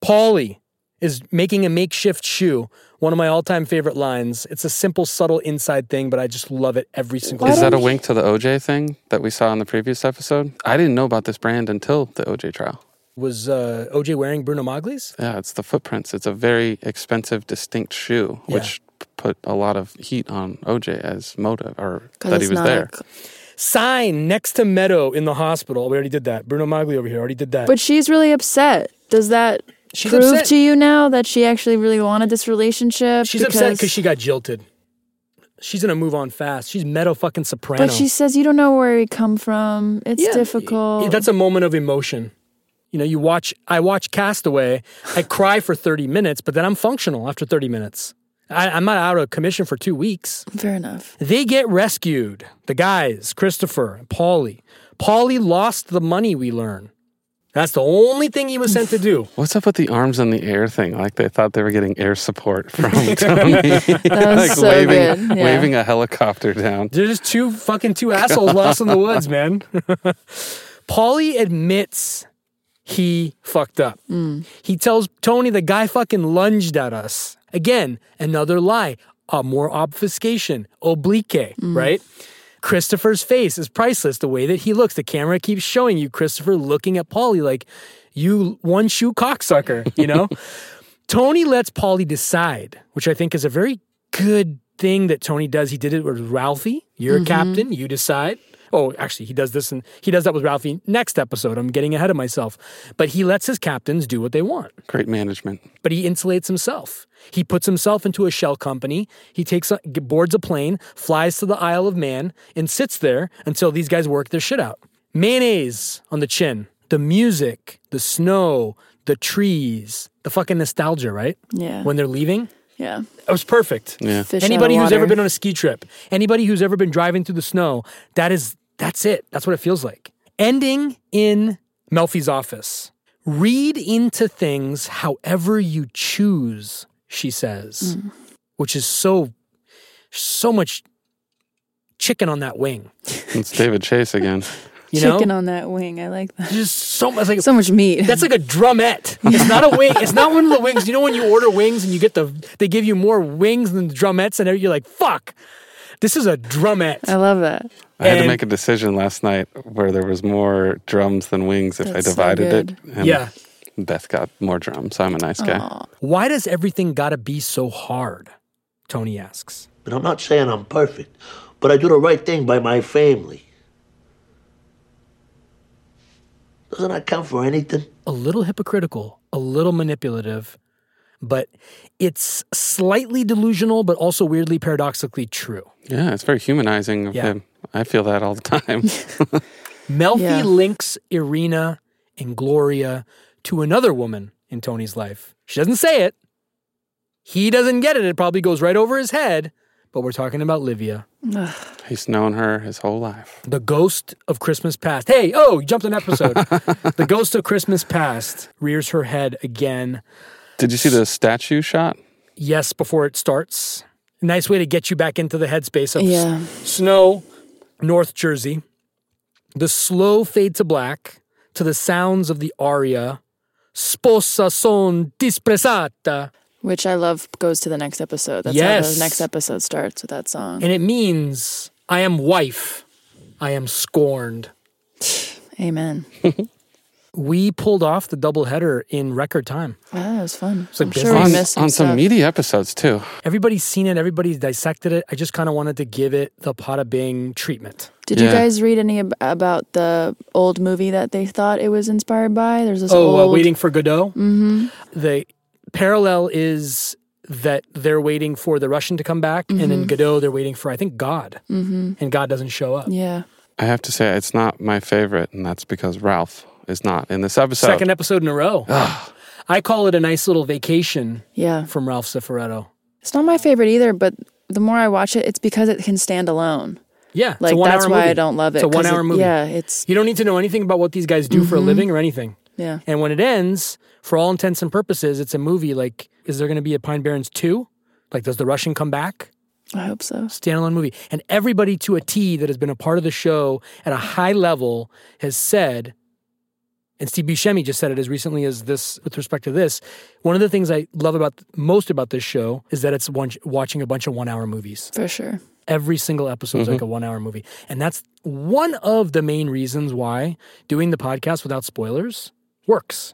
Paulie is making a makeshift shoe. One of my all time favorite lines. It's a simple, subtle inside thing, but I just love it every single Why Is that a wink to the OJ thing that we saw in the previous episode? I didn't know about this brand until the OJ trial. Was uh, OJ wearing Bruno Magli's? Yeah, it's the footprints. It's a very expensive, distinct shoe, which p- put a lot of heat on OJ as motive or that he was there. a- Sign next to Meadow in the hospital. We already did that. Bruno Magli over here already did that. But she's really upset. Does that She's prove upset. to you now that she actually really wanted this relationship? She's upset because she got jilted. She's gonna move on fast. She's Meadow fucking soprano. But she says you don't know where he come from. It's Yeah, difficult. That's a moment of emotion. You know, you watch. I watch Castaway. I cry for thirty minutes, but then I'm functional after thirty minutes. I, I'm not out of commission for two weeks. Fair enough. They get rescued. The guys, Christopher and Paulie. Paulie lost the money. We learn. That's the only thing he was sent to do. What's up with the arms in the air thing? Like they thought they were getting air support from Tony. That was like so waving, good. Yeah. waving a helicopter down. They're just two fucking two assholes lost in the woods, man. Paulie admits he fucked up. He tells Tony the guy fucking lunged at us. Again, another lie, uh, more obfuscation, oblique, right? Christopher's face is priceless. The way that he looks, the camera keeps showing you Christopher looking at Paulie like, you one shoe cocksucker, you know? Tony lets Paulie decide, which I think is a very good thing that Tony does. He did it with Ralphie. You're a captain, you decide. Oh, actually, he does this and he does that with Ralphie next episode. I'm getting ahead of myself. But he lets his captains do what they want. Great management. But he insulates himself. He puts himself into a shell company. He takes uh, a, boards a plane, flies to the Isle of Man, and sits there until these guys work their shit out. Mayonnaise on the chin, the music, the snow, the trees, the fucking nostalgia, right? Yeah. When they're leaving, Yeah. It was perfect. Yeah. Fish Anybody who's ever been on a ski trip, anybody who's ever been on a ski trip, anybody who's ever been driving through the snow, that is that's it. That's what it feels like. Ending in Melfi's office. Read into things however you choose, she says, Mm. which is so so much chicken on that wing. It's David Chase again. You Chicken know? on that wing. I like that. Just so much like So much meat. That's like a drumette. It's not a wing. It's not one of the wings. You know when you order wings and you get the they give you more wings than the drumettes and you're like, fuck. This is a drumette. I love that. I had to make a decision last night where there was more drums than wings if That's I so divided it. And Yeah. Beth got more drums. so I'm a nice guy. Aw. Why does everything gotta be so hard? Tony asks. But I'm not saying I'm perfect, but I do the right thing by my family. Doesn't that count for anything? A little hypocritical, a little manipulative, but it's slightly delusional, but also weirdly paradoxically true. Yeah, it's very humanizing of Yeah. him. I feel that all the time. Melfi Yeah. links Irina and Gloria to another woman in Tony's life. She doesn't say it. He doesn't get it. It probably goes right over his head. But we're talking about Livia, He's known her his whole life. the ghost of Christmas past. Hey, oh, you jumped an episode. the ghost of Christmas past rears her head again. Did you see the statue shot? Yes, before it starts. Nice way to get you back into the headspace of Yeah. snow, North Jersey. The slow fade to black to the sounds of the aria Sposa son disprezzata. Which I love goes to the next episode. That's Yes. how the next episode starts with that song. And it means I am wife, I am scorned. Amen. We pulled off the double header in record time. Wow, that was fun. like I'm sure we on missed some on some stuff. meaty episodes too. Everybody's seen it, everybody's dissected it. I just kind of wanted to give it the Poda Bing treatment. Did you guys read any ab- about the old movie that they thought it was inspired by? There's this Oh, uh, waiting for Godot? Mm-hmm. The parallel is that they're waiting for the Russian to come back, and Mm-hmm. in Godot, they're waiting for, I think, God. Mm-hmm. And God doesn't show up. Yeah. I have to say it's not my favorite, and that's because Ralph is not in this episode. Second episode in a row. I call it a nice little vacation Yeah. from Ralph Cifaretto. It's not my favorite either, but the more I watch it, it's because it can stand alone. Yeah, it's Like a one that's hour why movie. I don't love it. It's a 'cause one hour it- movie. Yeah, it's You don't need to know anything about what these guys do for a living or anything. Yeah. And when it ends, for all intents and purposes, it's a movie. Like, is there going to be a Pine Barrens 2? Like, does the Russian come back? I hope so. Standalone movie. And everybody to a T that has been a part of the show at a high level has said, and Steve Buscemi just said it as recently as this with respect to this. One of the things I love about most about this show is that it's one, watching a bunch of one hour movies. For sure. Every single episode is like mm-hmm. a one hour movie. And that's one of the main reasons why doing the podcast without spoilers works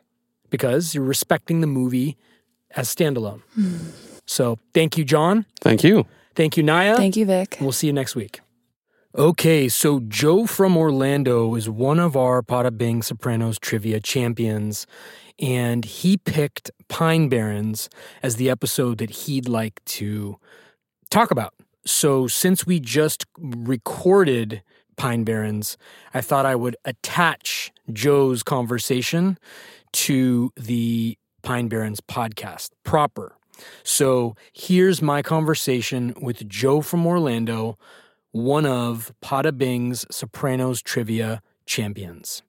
because you're respecting the movie as standalone. so thank you, John. Thank you. Thank you, Naya. Thank you, Vik. We'll see you next week. Okay, so Joe from Orlando is one of our Poda Bing Sopranos trivia champions, and he picked Pine Barrens as the episode that he'd like to talk about. So, since we just recorded Pine Barrens, I thought I would attach Joe's conversation to the Pine Barrens podcast proper. So, here's my conversation with Joe from Orlando, one of Poda Bing's Sopranos trivia champions.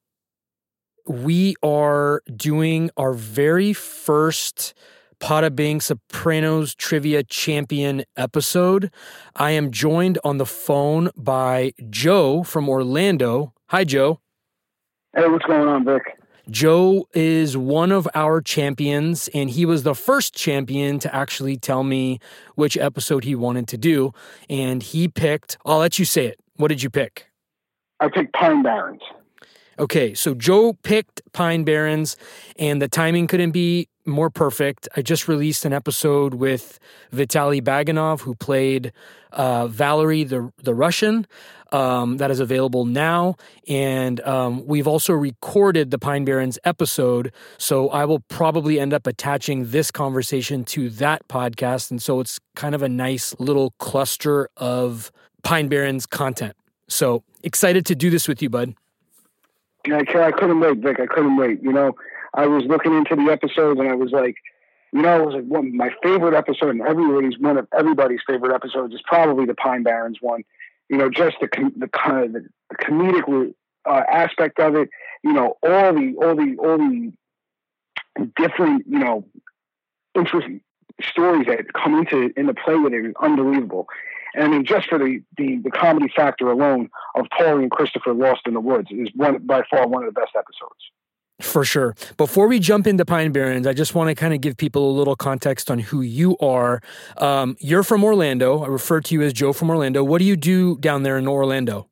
We are doing our very first Poda Bing Sopranos trivia champion episode. I am joined on the phone by Joe from Orlando. Hi, Joe. Hey, what's going on, Vik? Joe is one of our champions, and he was the first champion to actually tell me which episode he wanted to do. And he picked, I'll let you say it. What did you pick? I picked Pine Barrens. Okay, so Joe picked Pine Barrens, and the timing couldn't be more perfect. I just released an episode with Vitali Baganov, who played uh, Valerie the the Russian. Um, that is available now, and um, we've also recorded the Pine Barrens episode. So I will probably end up attaching this conversation to that podcast, and so it's kind of a nice little cluster of Pine Barrens content. So excited to do this with you, bud. I, I couldn't wait, Vik. I couldn't wait. You know, I was looking into the episodes and I was like, you know, it was like one my favorite episode, and everybody's one of everybody's favorite episodes is probably the Pine Barrens one. You know, just the the kind of the, the comedic uh, aspect of it. You know, all the all the all the different you know interesting stories that come into into play with it is unbelievable. And I mean, just for the, the, the comedy factor alone of Paulie and Christopher Lost in the Woods is one by far one of the best episodes. For sure. Before we jump into Pine Barrens, I just want to kind of give people a little context on who you are. Um, you're from Orlando. I refer to you as Joe from Orlando. What do you do down there in Orlando?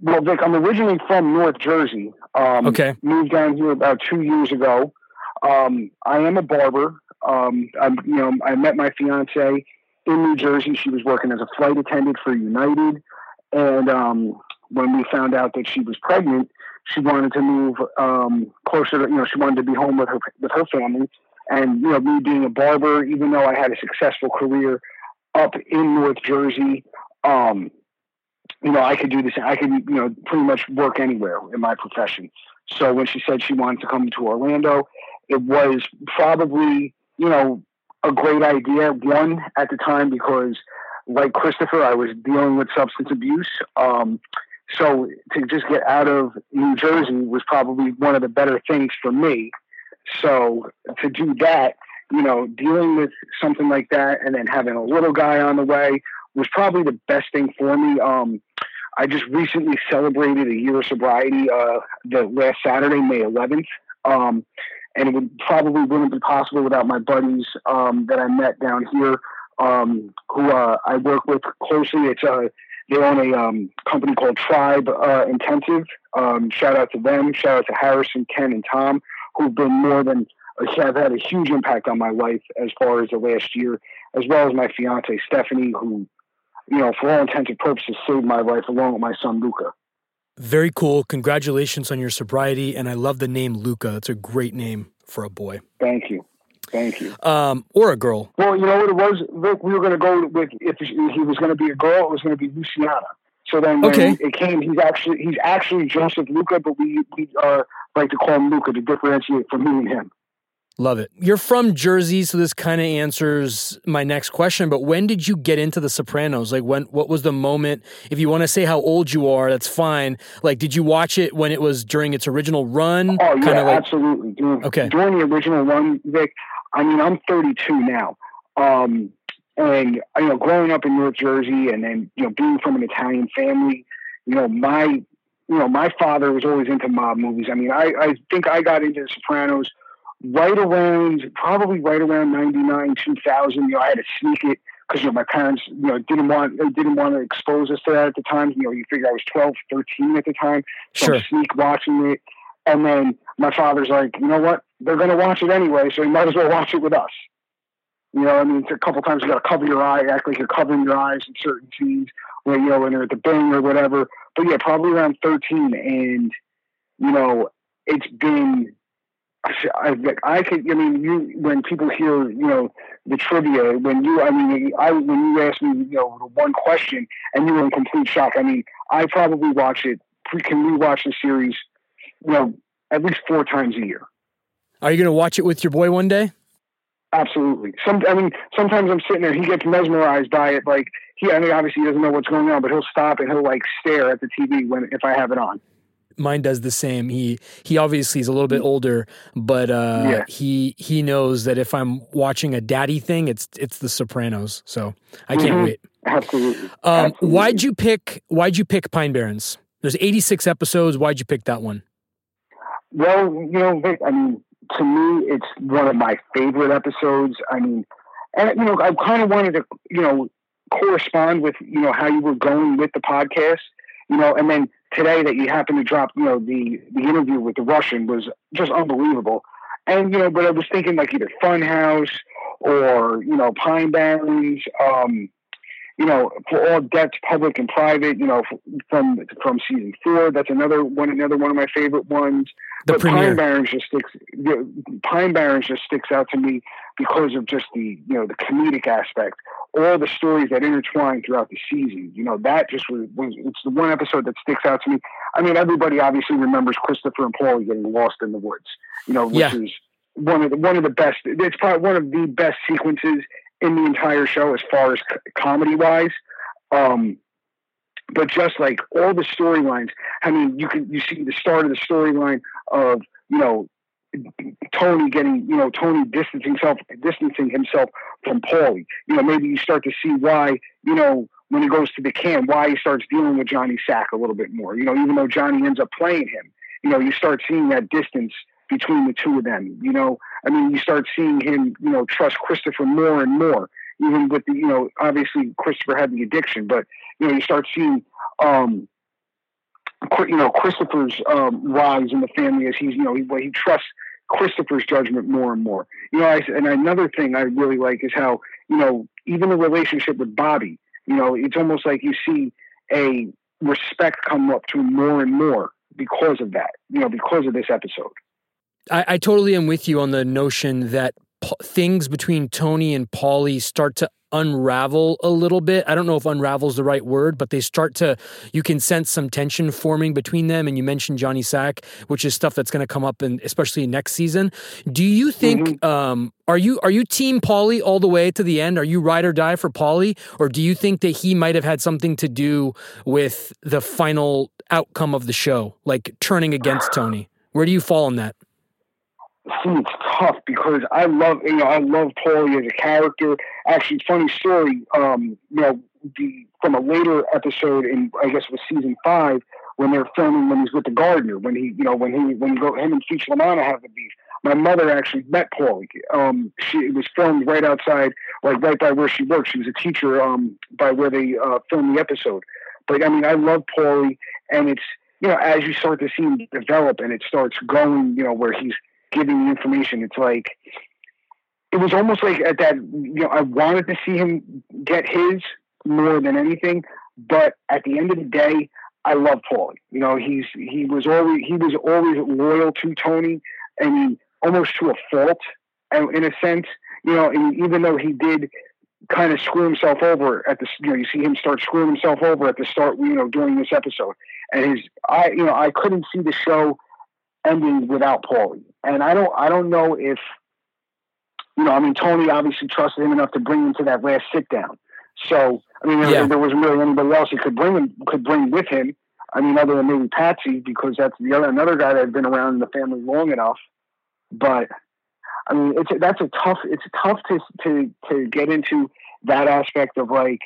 Well, Vik, I'm originally from North Jersey. Um, okay. Moved down here about two years ago. Um, I am a barber. Um, I'm, you know, I met my fiance in New Jersey. She was working as a flight attendant for United, and um, when we found out that she was pregnant, she wanted to move um, closer. To, you know, she wanted to be home with her with her family. And you know, me being a barber, even though I had a successful career up in North Jersey, um, you know, I could do this. I could, you know, pretty much work anywhere in my profession. So when she said she wanted to come to Orlando, it was probably, you know, a great idea. One at the time because, like Christopher, I was dealing with substance abuse. Um, so to just get out of New Jersey was probably one of the better things for me. So to do that, you know, dealing with something like that and then having a little guy on the way was probably the best thing for me. Um, I just recently celebrated a year of sobriety uh, the last Saturday, May 11th. Um, and it would probably wouldn't be possible without my buddies um, that I met down here, um, who uh, I work with closely. It's uh, they own a um, company called Tribe uh, Intensive. Um, shout out to them. Shout out to Harrison, Ken, and Tom, who've been more than have had a huge impact on my life as far as the last year, as well as my fiance Stephanie, who, you know, for all intents and purposes, saved my life along with my son Luca. Very cool. Congratulations on your sobriety. And I love the name Luca. It's a great name for a boy. Thank you. Thank you. Um, or a girl. Well, you know what it was? Look, we were going to go with, if he was going to be a girl, it was going to be Luciana. So then when okay. it came, he's actually he's actually Joseph Luca, but we we uh, like to call him Luca to differentiate from me and him. Love it. You're from Jersey, so this kind of answers my next question. But when did you get into The Sopranos? Like, when? What was the moment? If you want to say how old you are, that's fine. Like, did you watch it when it was during its original run? Oh yeah, like, absolutely. During, okay. During the original run, Vik. I mean, I'm 32 now, um, and you know, growing up in North Jersey, and then you know, being from an Italian family, you know, my you know, my father was always into mob movies. I mean, I, I think I got into The Sopranos right around probably right around 99 2000 you know i had to sneak it because you know my parents you know didn't want they didn't want to expose us to that at the time. You know you figure i was 12 13 at the time so sure. Sneak watching it. And then my father's like you know what? They're going to watch it anyway so you might as well watch it with us. You know i mean it's a couple times you got to cover your eye act like you're covering your eyes in certain scenes where you know when they're at the bing or whatever. But yeah probably around 13 and you know it's been I, I could. I mean, you when people hear you know the trivia, when you, I mean, I when you asked me, you know, the one question, and you were in complete shock. I mean, I probably watch it. Can we watch the series, you know, at least four times a year? Are you going to watch it with your boy one day? Absolutely. Some, I mean, sometimes I'm sitting there. He gets mesmerized by it. Like he, I mean, obviously he doesn't know what's going on, but he'll stop and he'll like stare at the TV when if I have it on mine does the same. He he obviously is a little bit older, but uh, yeah. he he knows that if I'm watching a daddy thing, it's it's The Sopranos. So I can't mm-hmm. wait. Absolutely. Um, Absolutely. Why'd you pick Why'd you pick Pine Barrens? There's 86 episodes. Why'd you pick that one? Well, you know, Vik, I mean, to me, it's one of my favorite episodes. I mean, and you know, I kind of wanted to, you know, correspond with you know how you were going with the podcast, you know, and then today that you happened to drop, you know, the the interview with the Russian was just unbelievable. And you know, but I was thinking like either Funhouse or you know Pine Barrens, um, you know, for all debts, public and private. You know, from from season four. That's another one. Another one of my favorite ones. The but premiere. Pine Barrens just sticks. Pine Barrens just sticks out to me because of just the you know the comedic aspect, all the stories that intertwine throughout the season. You know that just was, was it's the one episode that sticks out to me. I mean, everybody obviously remembers Christopher and Paul getting lost in the woods. You know, which Yeah. is one of the one of the best. It's probably one of the best sequences in the entire show as far as comedy wise. Um, but just like all the storylines, I mean, you can you see the start of the storyline of you know Tony getting you know Tony distancing himself distancing himself from Paulie. You know, maybe you start to see why you know when he goes to the camp, why he starts dealing with Johnny Sack a little bit more. You know, even though Johnny ends up playing him, you know, you start seeing that distance between the two of them. You know, I mean, you start seeing him, you know, trust Christopher more and more. Even with the, you know, obviously Christopher had the addiction, but you know, you start seeing, um, you know, Christopher's um, rise in the family as he's, you know, he, he trusts Christopher's judgment more and more. You know, I, and another thing I really like is how, you know, even the relationship with Bobby, you know, it's almost like you see a respect come up to more and more because of that, you know, because of this episode. I, I totally am with you on the notion that things between Tony and Paulie start to unravel a little bit. I don't know if unravel is the right word, but they start to, you can sense some tension forming between them. And you mentioned Johnny Sack, which is stuff that's going to come up in, especially next season. Do you think, mm-hmm. um, are you, are you team Paulie all the way to the end? Are you ride or die for Paulie? Or do you think that he might have had something to do with the final outcome of the show, like turning against Tony? Where do you fall on that? See, it's tough because I love, you know, I love Paulie as a character. Actually, funny story, um, you know, the from a later episode in, I guess it was season five, when they're filming when he's with the gardener, when he, you know, when he, when he go, him and Feech LaManna have the beef. My mother actually met Paulie. Um, she it was filmed right outside, like right by where she works. She was a teacher um, by where they uh, filmed the episode. But I mean, I love Paulie, and it's you know, as you start to see him develop, and it starts going, you know, where he's giving the information. It's like it was almost like at that you know I wanted to see him get his more than anything, but at the end of the day, I love Paulie. You know, he's he was always he was always loyal to Tony, I mean, almost to a fault, and in a sense. You know, even though he did kind of screw himself over at the you know you see him start screwing himself over at the start you know during this episode and his I you know I couldn't see the show ending without Paulie. And I don't I don't know if you know, I mean Tony obviously trusted him enough to bring him to that last sit down. So I mean there, yeah. there wasn't really anybody else he could bring him could bring with him. I mean other than maybe Patsy because that's the other another guy that had been around in the family long enough. But I mean it's that's a tough it's tough to to to get into that aspect of like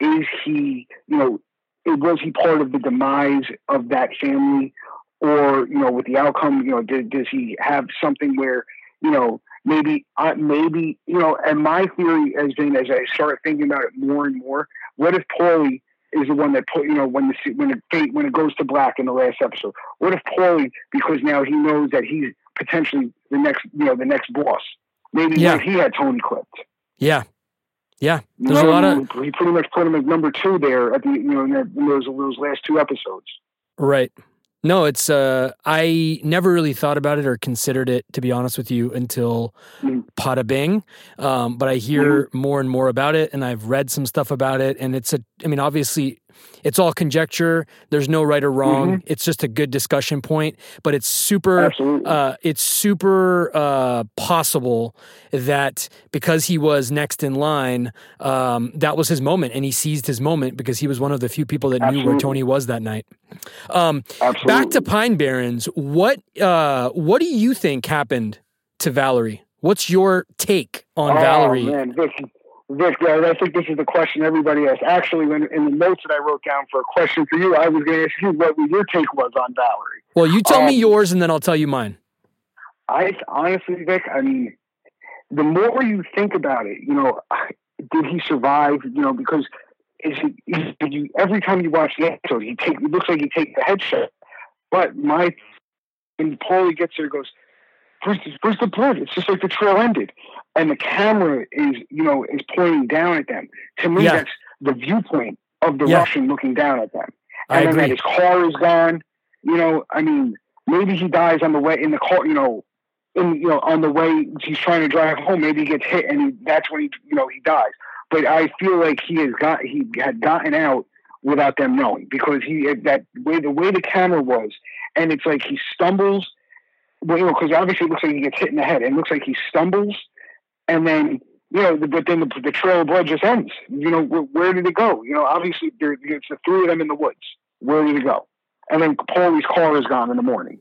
is he you know was he part of the demise of that family or you know with the outcome you know did, does he have something where you know maybe uh, maybe you know and my theory has been as i start thinking about it more and more what if paulie is the one that put you know when the when it when it goes to black in the last episode what if paulie because now he knows that he's potentially the next you know the next boss maybe yeah. he had tony clipped yeah yeah, there's know, a lot of. He pretty much put him as number two there at the you know in, those those last two episodes. Right. No, it's uh I never really thought about it or considered it to be honest with you until mm. Poda Bing. Um, but I hear mm. more and more about it and I've read some stuff about it and it's a I mean obviously it's all conjecture. There's no right or wrong. Mm-hmm. It's just a good discussion point, but it's super uh, it's super uh, possible that because he was next in line, um, that was his moment and he seized his moment because he was one of the few people that Absolutely. knew where Tony was that night. Um, back to Pine Barrens, what uh, what do you think happened to Valerie? What's your take on oh, Valerie? Man, Vik, I think this is the question everybody asks. Actually, when in the notes that I wrote down for a question for you, I was going to ask you what your take was on Valerie. Well, you tell um, me yours, and then I'll tell you mine. I honestly, Vik, I mean, the more you think about it, you know, did he survive? You know, because is he, is, you, every time you watch the episode, he take it looks like he takes the headshot. But my when Paulie gets there, goes, "Where's the, where's the blood?" It's just like the trail ended and the camera is you know is pointing down at them. To me, yeah. that's the viewpoint of the yeah. Russian looking down at them. And I then agree. his car is gone. You know, I mean, maybe he dies on the way in the car. You know, in you know on the way he's trying to drive home. Maybe he gets hit, and he, that's when he you know he dies. But I feel like he has got he had gotten out without them knowing because he that way the way the camera was, and it's like he stumbles well, you know, because obviously it looks like he gets hit in the head. It looks like he stumbles, and then you know, the, but then the, the trail of blood just ends. You know, where, where did it go? You know, obviously there, it's the three of them in the woods. Where did it go? And then Paulie's car is gone in the morning.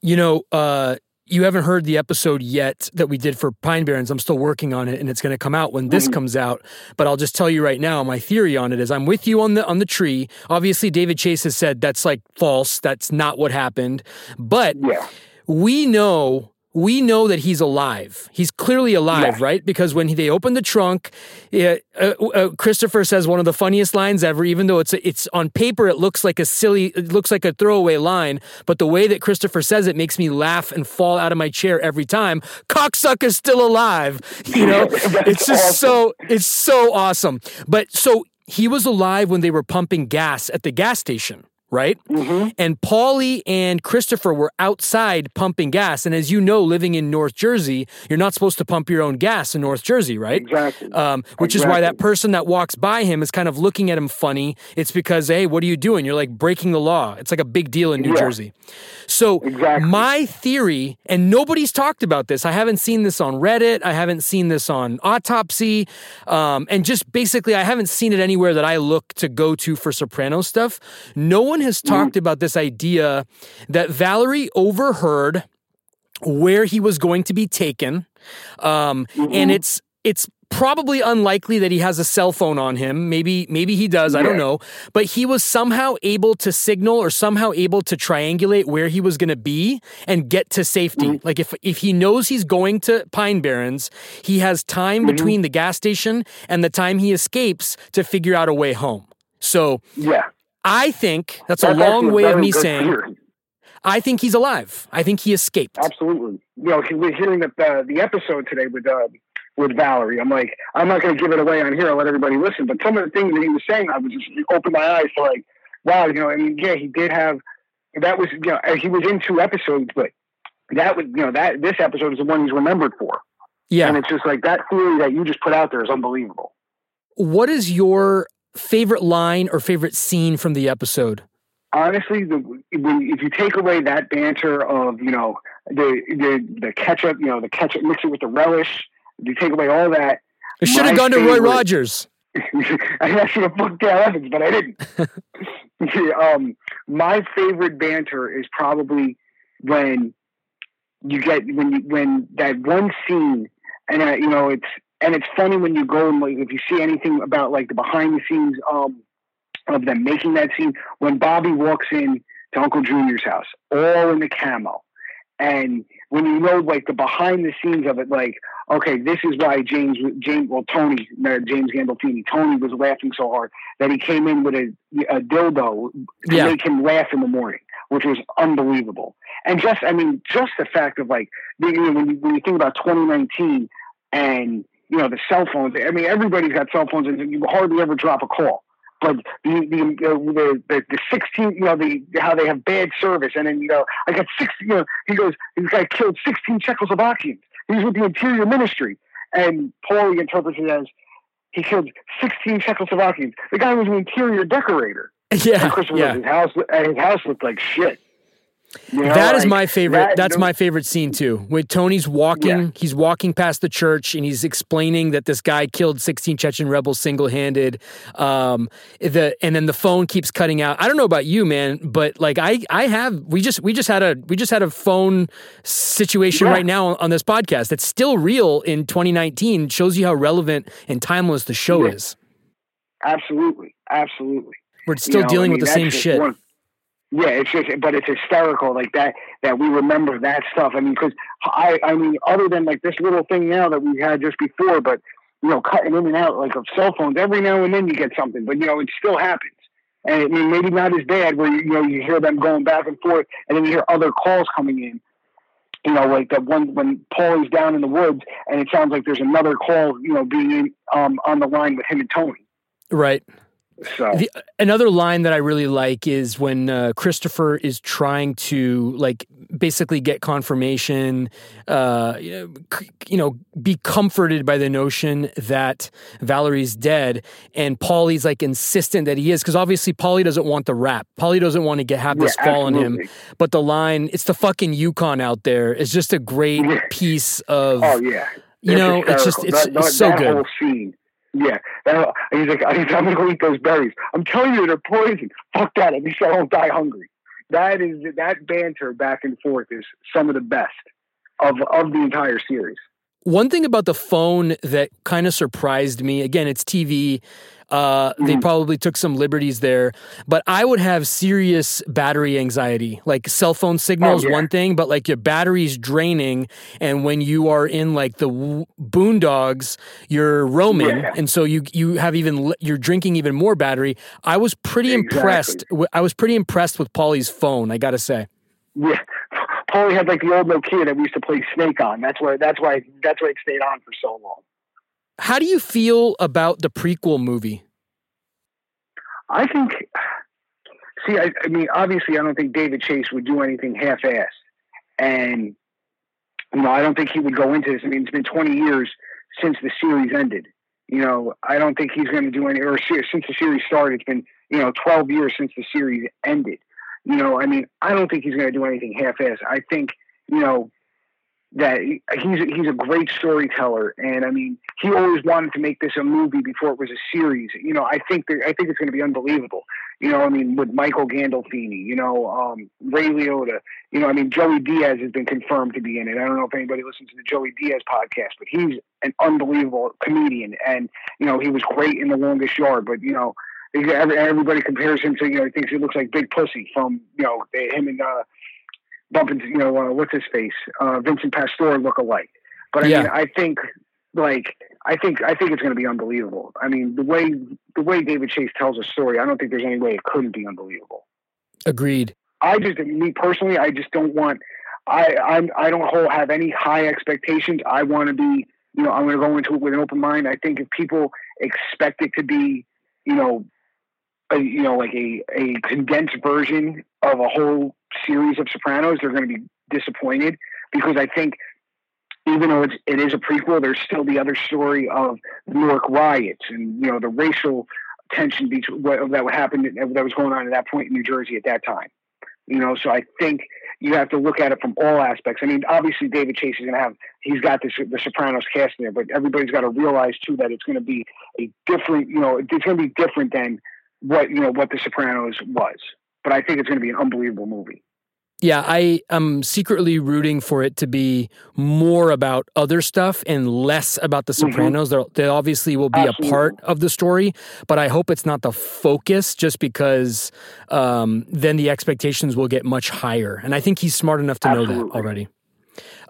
You know, uh, you haven't heard the episode yet that we did for Pine Barrens. I'm still working on it, and it's going to come out when this Mhm. comes out. But I'll just tell you right now, my theory on it is I'm with you on the on the tree. Obviously, David Chase has said that's like false. That's not what happened. But Yeah. We know we know that he's alive. He's clearly alive, Yeah. right? Because when he, they open the trunk, yeah, uh, uh, Christopher says one of the funniest lines ever. Even though it's it's on paper, it looks like a silly, it looks like a throwaway line, but the way that Christopher says it makes me laugh and fall out of my chair every time. Cocksucker's still alive. You know, it's just awesome. so it's so awesome. But so he was alive when they were pumping gas at the gas station. Right? Mm-hmm. And Paulie and Christopher were outside pumping gas. And as you know, living in North Jersey, you're not supposed to pump your own gas in North Jersey, right? Exactly. Um, which is why that person that walks by him is kind of looking at him funny. It's because, hey, what are you doing? You're like breaking the law. It's like a big deal in New Yeah. Jersey. So, Exactly. my theory, and nobody's talked about this, I haven't seen this on Reddit, I haven't seen this on Autopsy, um, and just basically, I haven't seen it anywhere that I look to go to for Soprano stuff. No one has Mm-hmm. talked about this idea that Valerie overheard where he was going to be taken. Um, Mm-hmm. and it's it's probably unlikely that he has a cell phone on him. Maybe maybe he does, I don't know. But he was somehow able to signal or somehow able to triangulate where he was going to be and get to safety. Mm-hmm. Like if if he knows he's going to Pine Barrens, he has time Mm-hmm. between the gas station and the time he escapes to figure out a way home. So Yeah. I think that's, a long way of me saying theory. I think he's alive. I think he escaped. Absolutely. You know, we're hearing the uh, the episode today with uh, with Valerie. I'm like, I'm not going to give it away on here. I'll let everybody listen. But some of the things that he was saying, I was just opened my eyes to like, wow. You know, I mean, yeah, he did have that was you know he was in two episodes, but that was you know that this episode is the one he's remembered for. Yeah. And it's just like that theory that you just put out there is unbelievable. What is your favorite line or favorite scene from the episode? honestly, the, when if you take away that banter of you know the the the ketchup, you know the ketchup, mix it with the relish. If you take away all that, It should have gone to Roy Rogers. I should have booked Dale Evans, but I didn't. um, my favorite banter is probably when you get when you when that one scene, and uh, you know it's and it's funny when you go and like if you see anything about like the behind the scenes um of them making that scene when Bobby walks in to Uncle Junior's house, all in the camo. And when you know like the behind the scenes of it, like, okay, this is why James James well Tony, uh, James Gandolfini, Tony was laughing so hard that he came in with a, a dildo to Yeah. make him laugh in the morning, which was unbelievable. And just I mean, just the fact of like you know, when you when you think about 2019 and you know the cell phones, I mean everybody's got cell phones and you hardly ever drop a call but the the uh, the, the the sixteen, you know, the how they have bad service, and then you know, I got sixteen. You know, he goes, this guy killed sixteen Czechoslovakians. He's with the Interior Ministry, and Paulie interprets it as he killed sixteen Czechoslovakians. The guy was an interior decorator. Yeah, And Christopher yeah. his house, and his house looked like shit. You know, That is like, my favorite. that- that's my favorite scene too. When Tony's walking, Yeah. he's walking past the church and he's explaining that this guy killed 16 Chechen rebels single-handed. Um, the and then the phone keeps cutting out. I don't know about you, man, but like I, I have. We just, we just had a, we just had a phone situation Yeah. right now on this podcast that's still real in 2019. Shows you how relevant and timeless the show Yeah. is. Absolutely, absolutely. We're still You know, dealing I with the same shit. one- yeah, it's just, but it's hysterical like that that we remember that stuff. I mean, because I, I mean, other than like this little thing now that we had just before, but you know, cutting in and out like of cell phones every now and then you get something, but you know, it still happens. And I mean, maybe not as bad where you know you hear them going back and forth, and then you hear other calls coming in. You know, like that one when Paulie's down in the woods, and it sounds like there's another call, you know, being in, um, on the line with him and Tony. Right. So The, another line that I really like is when uh, Christopher is trying to like basically get confirmation, uh, you know, c- you know, be comforted by the notion that Valerie's dead, and Paulie's like insistent that he is because obviously Paulie doesn't want the rap. Paulie doesn't want to get have this Yeah, fall on him. But the line, "It's the fucking Yukon out there," is just a great Yeah. piece of. oh yeah, You know, it's just- it's- that, that, it's so good. Yeah, that, he's like, I'm gonna go eat those berries. I'm telling you, they're poison. Fuck that. At least I don't die hungry. That is that banter back and forth is some of the best of of the entire series. One thing about the phone that kind of surprised me, again, it's TV. Uh, They Mhm. probably took some liberties there, but I would have serious battery anxiety. Like cell phone signals, Oh, yeah. one thing, but like your battery's draining, and when you are in like the w- boondogs, you're roaming, Yeah. and so you you have even you're drinking even more battery. I was pretty Exactly. impressed. I was pretty impressed with Paulie's phone. I got to say. Yeah, Paulie had like the old Nokia that we used to play Snake on. That's why. That's why. That's why it stayed on for so long. How do you feel about the prequel movie? I think. See, I, I mean, obviously, I don't think David Chase would do anything half-assed, and you know, I don't think he would go into this. I mean, it's been 20 years since the series ended. You know, I don't think he's going to do any. Or since the series started, it's been you know 12 years since the series ended. You know, I mean, I don't think he's going to do anything half-assed. I think you know that he- he's he's a great storyteller, and I mean, he always wanted to make this a movie before it was a series. You know, I think that, I think it's going to be unbelievable. You know, I mean, with Michael Gandolfini, you know, um, Ray Liotta, you know, I mean, Joey Diaz has been confirmed to be in it. I don't know if anybody listens to the Joey Diaz podcast, but he's an unbelievable comedian, and you know, he was great in The Longest Yard. But you know, everybody compares him to, you know, he thinks he looks like Big Pussy from, you know, him and uh, bumping, you know, uh, what's his face, uh, Vincent Pastore look alike. But I Yeah. mean, I think like I think I think it's going to be unbelievable. I mean, the way the way David Chase tells a story, I don't think there's any way it couldn't be unbelievable. Agreed. I just, me personally, I just don't want. I I'm, I don't hold, have any high expectations. I want to be, you know, I'm going to go into it with an open mind. I think if people expect it to be, you know, a, you know, like a a condensed version of a whole series of Sopranos, they're going to be disappointed because I think even though it's it is a prequel, there's still the other story of the Newark riots and you know the racial tension between what that happened that was going on at that point in New Jersey at that time. You know, so I think you have to look at it from all aspects. I mean, obviously David Chase is going to have he's got this the Sopranos cast in there, but everybody's got to realize too that it's going to be a different. You know, it's going to be different than what you know what the Sopranos was. But I think it's going to be an unbelievable movie. Yeah, I am secretly rooting for it to be more about other stuff and less about the Sopranos. They're They obviously will be a part of the story, but I hope it's not the focus just because um, then the expectations will get much higher. And I think he's smart enough to know that already.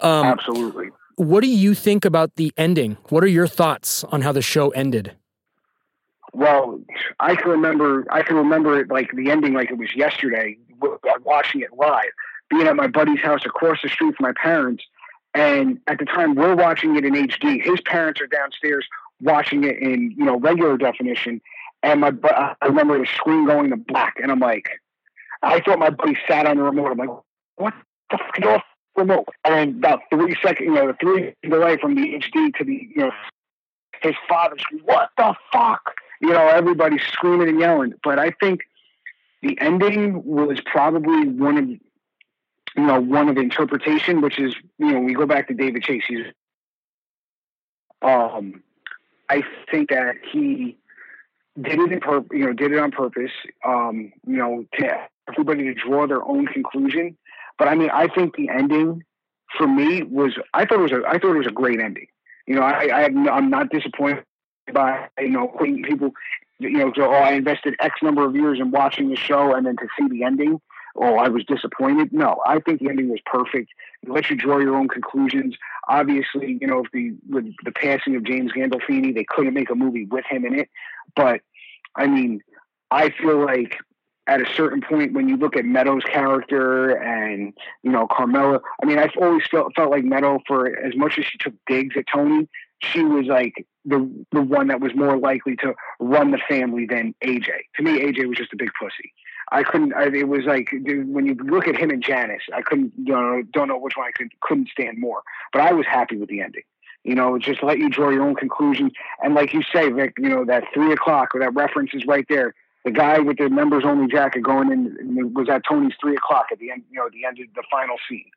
Um, Absolutely. what do you think about the ending? What are your thoughts on how the show ended? Well, I can remember. I can remember it like the ending, like it was yesterday. Watching it live, being at my buddy's house across the street from my parents, and at the time we're watching it in HD. His parents are downstairs watching it in you know regular definition, and my I remember the screen going to black, and I'm like, I thought my buddy sat on the remote. I'm like, what the fuck is off remote? And about three seconds, you know, the three delay from the HD to the you know his father's "What the fuck!" You know, everybody's screaming and yelling. But I think the ending was probably one of you know one of interpretation, which is you know we go back to David Chase. He's um, I think that he did it in pur- you know did it on purpose. Um, you know, to everybody to draw their own conclusion. But I mean, I think the ending for me was I thought it was a I thought it was a great ending. You know, I, I I'm not disappointed by you know people you know so oh I invested X number of years in watching the show and then to see the ending. Oh I was disappointed. No I think the ending was perfect. It lets you draw your own conclusions. Obviously you know if the with the passing of James Gandolfini they couldn't make a movie with him in it. But I mean I feel like at a certain point when you look at Meadows' character and you know Carmela, I mean, I've always felt felt like Meadow for as much as she took digs at Tony, she was like the the one that was more likely to run the family than AJ. To me, AJ was just a big pussy. I couldn't. I, it was like dude, when you look at him and Janice, I couldn't. You know, don't know which one I could couldn't stand more. But I was happy with the ending. You know, just let you draw your own conclusions. And like you say, Vik, you know that three o'clock or that reference is right there. The guy with the members only jacket going in was at Tony's three o'clock at the end. You know, the end of the final scene.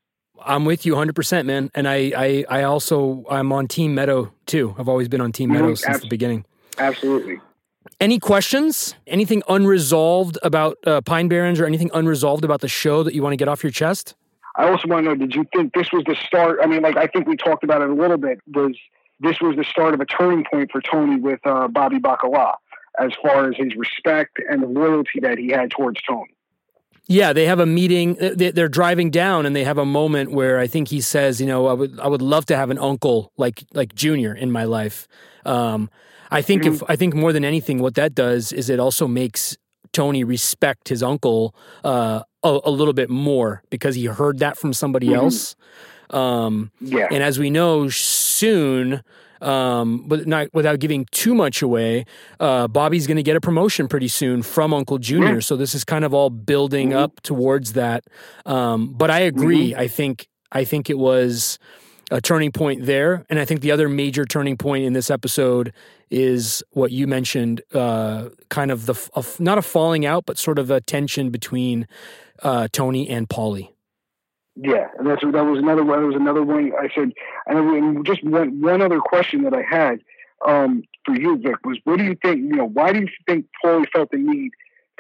I'm with you 100%, man. And I, I, I also, I'm on Team Meadow too. I've always been on Team Meadow mm-hmm. since the beginning. Absolutely. Any questions? Anything unresolved about uh, Pine Barrens or anything unresolved about the show that you want to get off your chest? I also want to know, did you think this was the start? I mean, like, I think we talked about it a little bit. Was this was the start of a turning point for Tony with uh, Bobby Bacala as far as his respect and the loyalty that he had towards Tony? Yeah, they have a meeting. They're driving down, and they have a moment where I think he says, "You know, I would, I would love to have an uncle like, like Junior in my life." Um, I think mm-hmm. if I think more than anything, what that does is it also makes Tony respect his uncle uh, a, a, little bit more because he heard that from somebody mm-hmm. else. Um, yeah, and as we know, soon um, but not without giving too much away, uh, Bobby's going to get a promotion pretty soon from Uncle Junior. Yeah. So this is kind of all building mm-hmm. up towards that. Um, but I agree. Mm-hmm. I think I think it was a turning point there, and I think the other major turning point in this episode is what you mentioned, uh, kind of the a, not a falling out, but sort of a tension between uh, Tony and Paulie. Yeah, and that's that was another one. That was another one. I said, and just one one other question that I had um, for you, Vik, was what do you think? You know, why do you think Paulie felt the need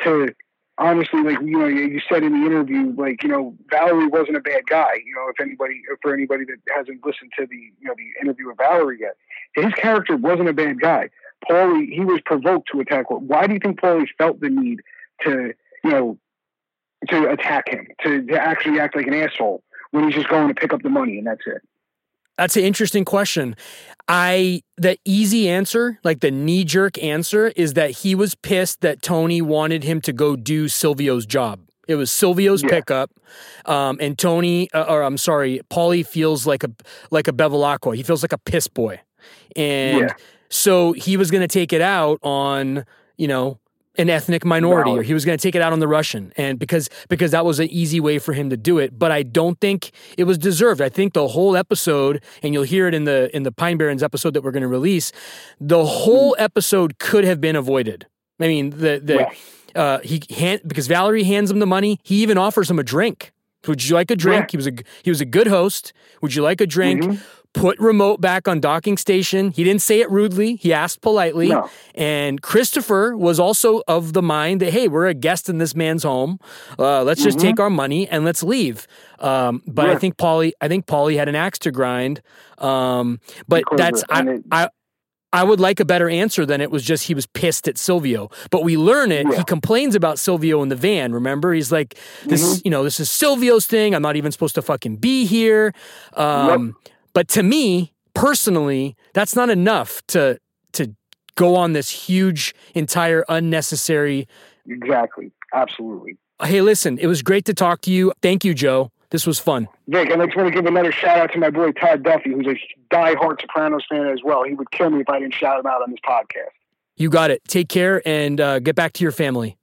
to honestly, like you know, you said in the interview, like you know, Valery wasn't a bad guy. You know, if anybody, for anybody that hasn't listened to the you know the interview with Valery yet, his character wasn't a bad guy. Paulie, he was provoked to attack. Why do you think Paulie felt the need to you know to attack him, to, to actually act like an asshole when he's just going to pick up the money and that's it? That's an interesting question. I the easy answer, like the knee jerk answer, is that he was pissed that Tony wanted him to go do Silvio's job. It was Silvio's yeah. pickup, um, and Tony, uh, or I'm sorry, Paulie feels like a like a Bevilaqua. He feels like a piss boy, and yeah. so he was going to take it out on you know an ethnic minority or he was going to take it out on the Russian and because because that was an easy way for him to do it but I don't think it was deserved I think the whole episode and you'll hear it in the in the Pine Barrens episode that we're going to release the whole mm. episode could have been avoided I mean the the uh, he hand, because Valery hands him the money he even offers him a drink would you like a drink? Yeah. He was a he was a good host. Would you like a drink? Mm-hmm put remote back on docking station. He didn't say it rudely. He asked politely. No. And Christopher was also of the mind that, hey, we're a guest in this man's home. Uh, let's mm-hmm. just take our money and let's leave. Um, but yeah. I think Paulie, I think Paulie had an axe to grind. Um, but that's I, it, I, I would like a better answer than it was just he was pissed at Silvio. But we learn it. Yeah. He complains about Silvio in the van. Remember, he's like, "This, mm-hmm. you know, this is Silvio's thing. I'm not even supposed to fucking be here." Um, yep. But to me, personally, that's not enough to to go on this huge, entire, unnecessary. Exactly. Absolutely. Hey, listen, it was great to talk to you. Thank you, Joe. This was fun. Vik, I just want to give another shout out to my boy Todd Duffy, who's a die-hard Sopranos fan as well. He would kill me if I didn't shout him out on this podcast. You got it. Take care and uh, get back to your family.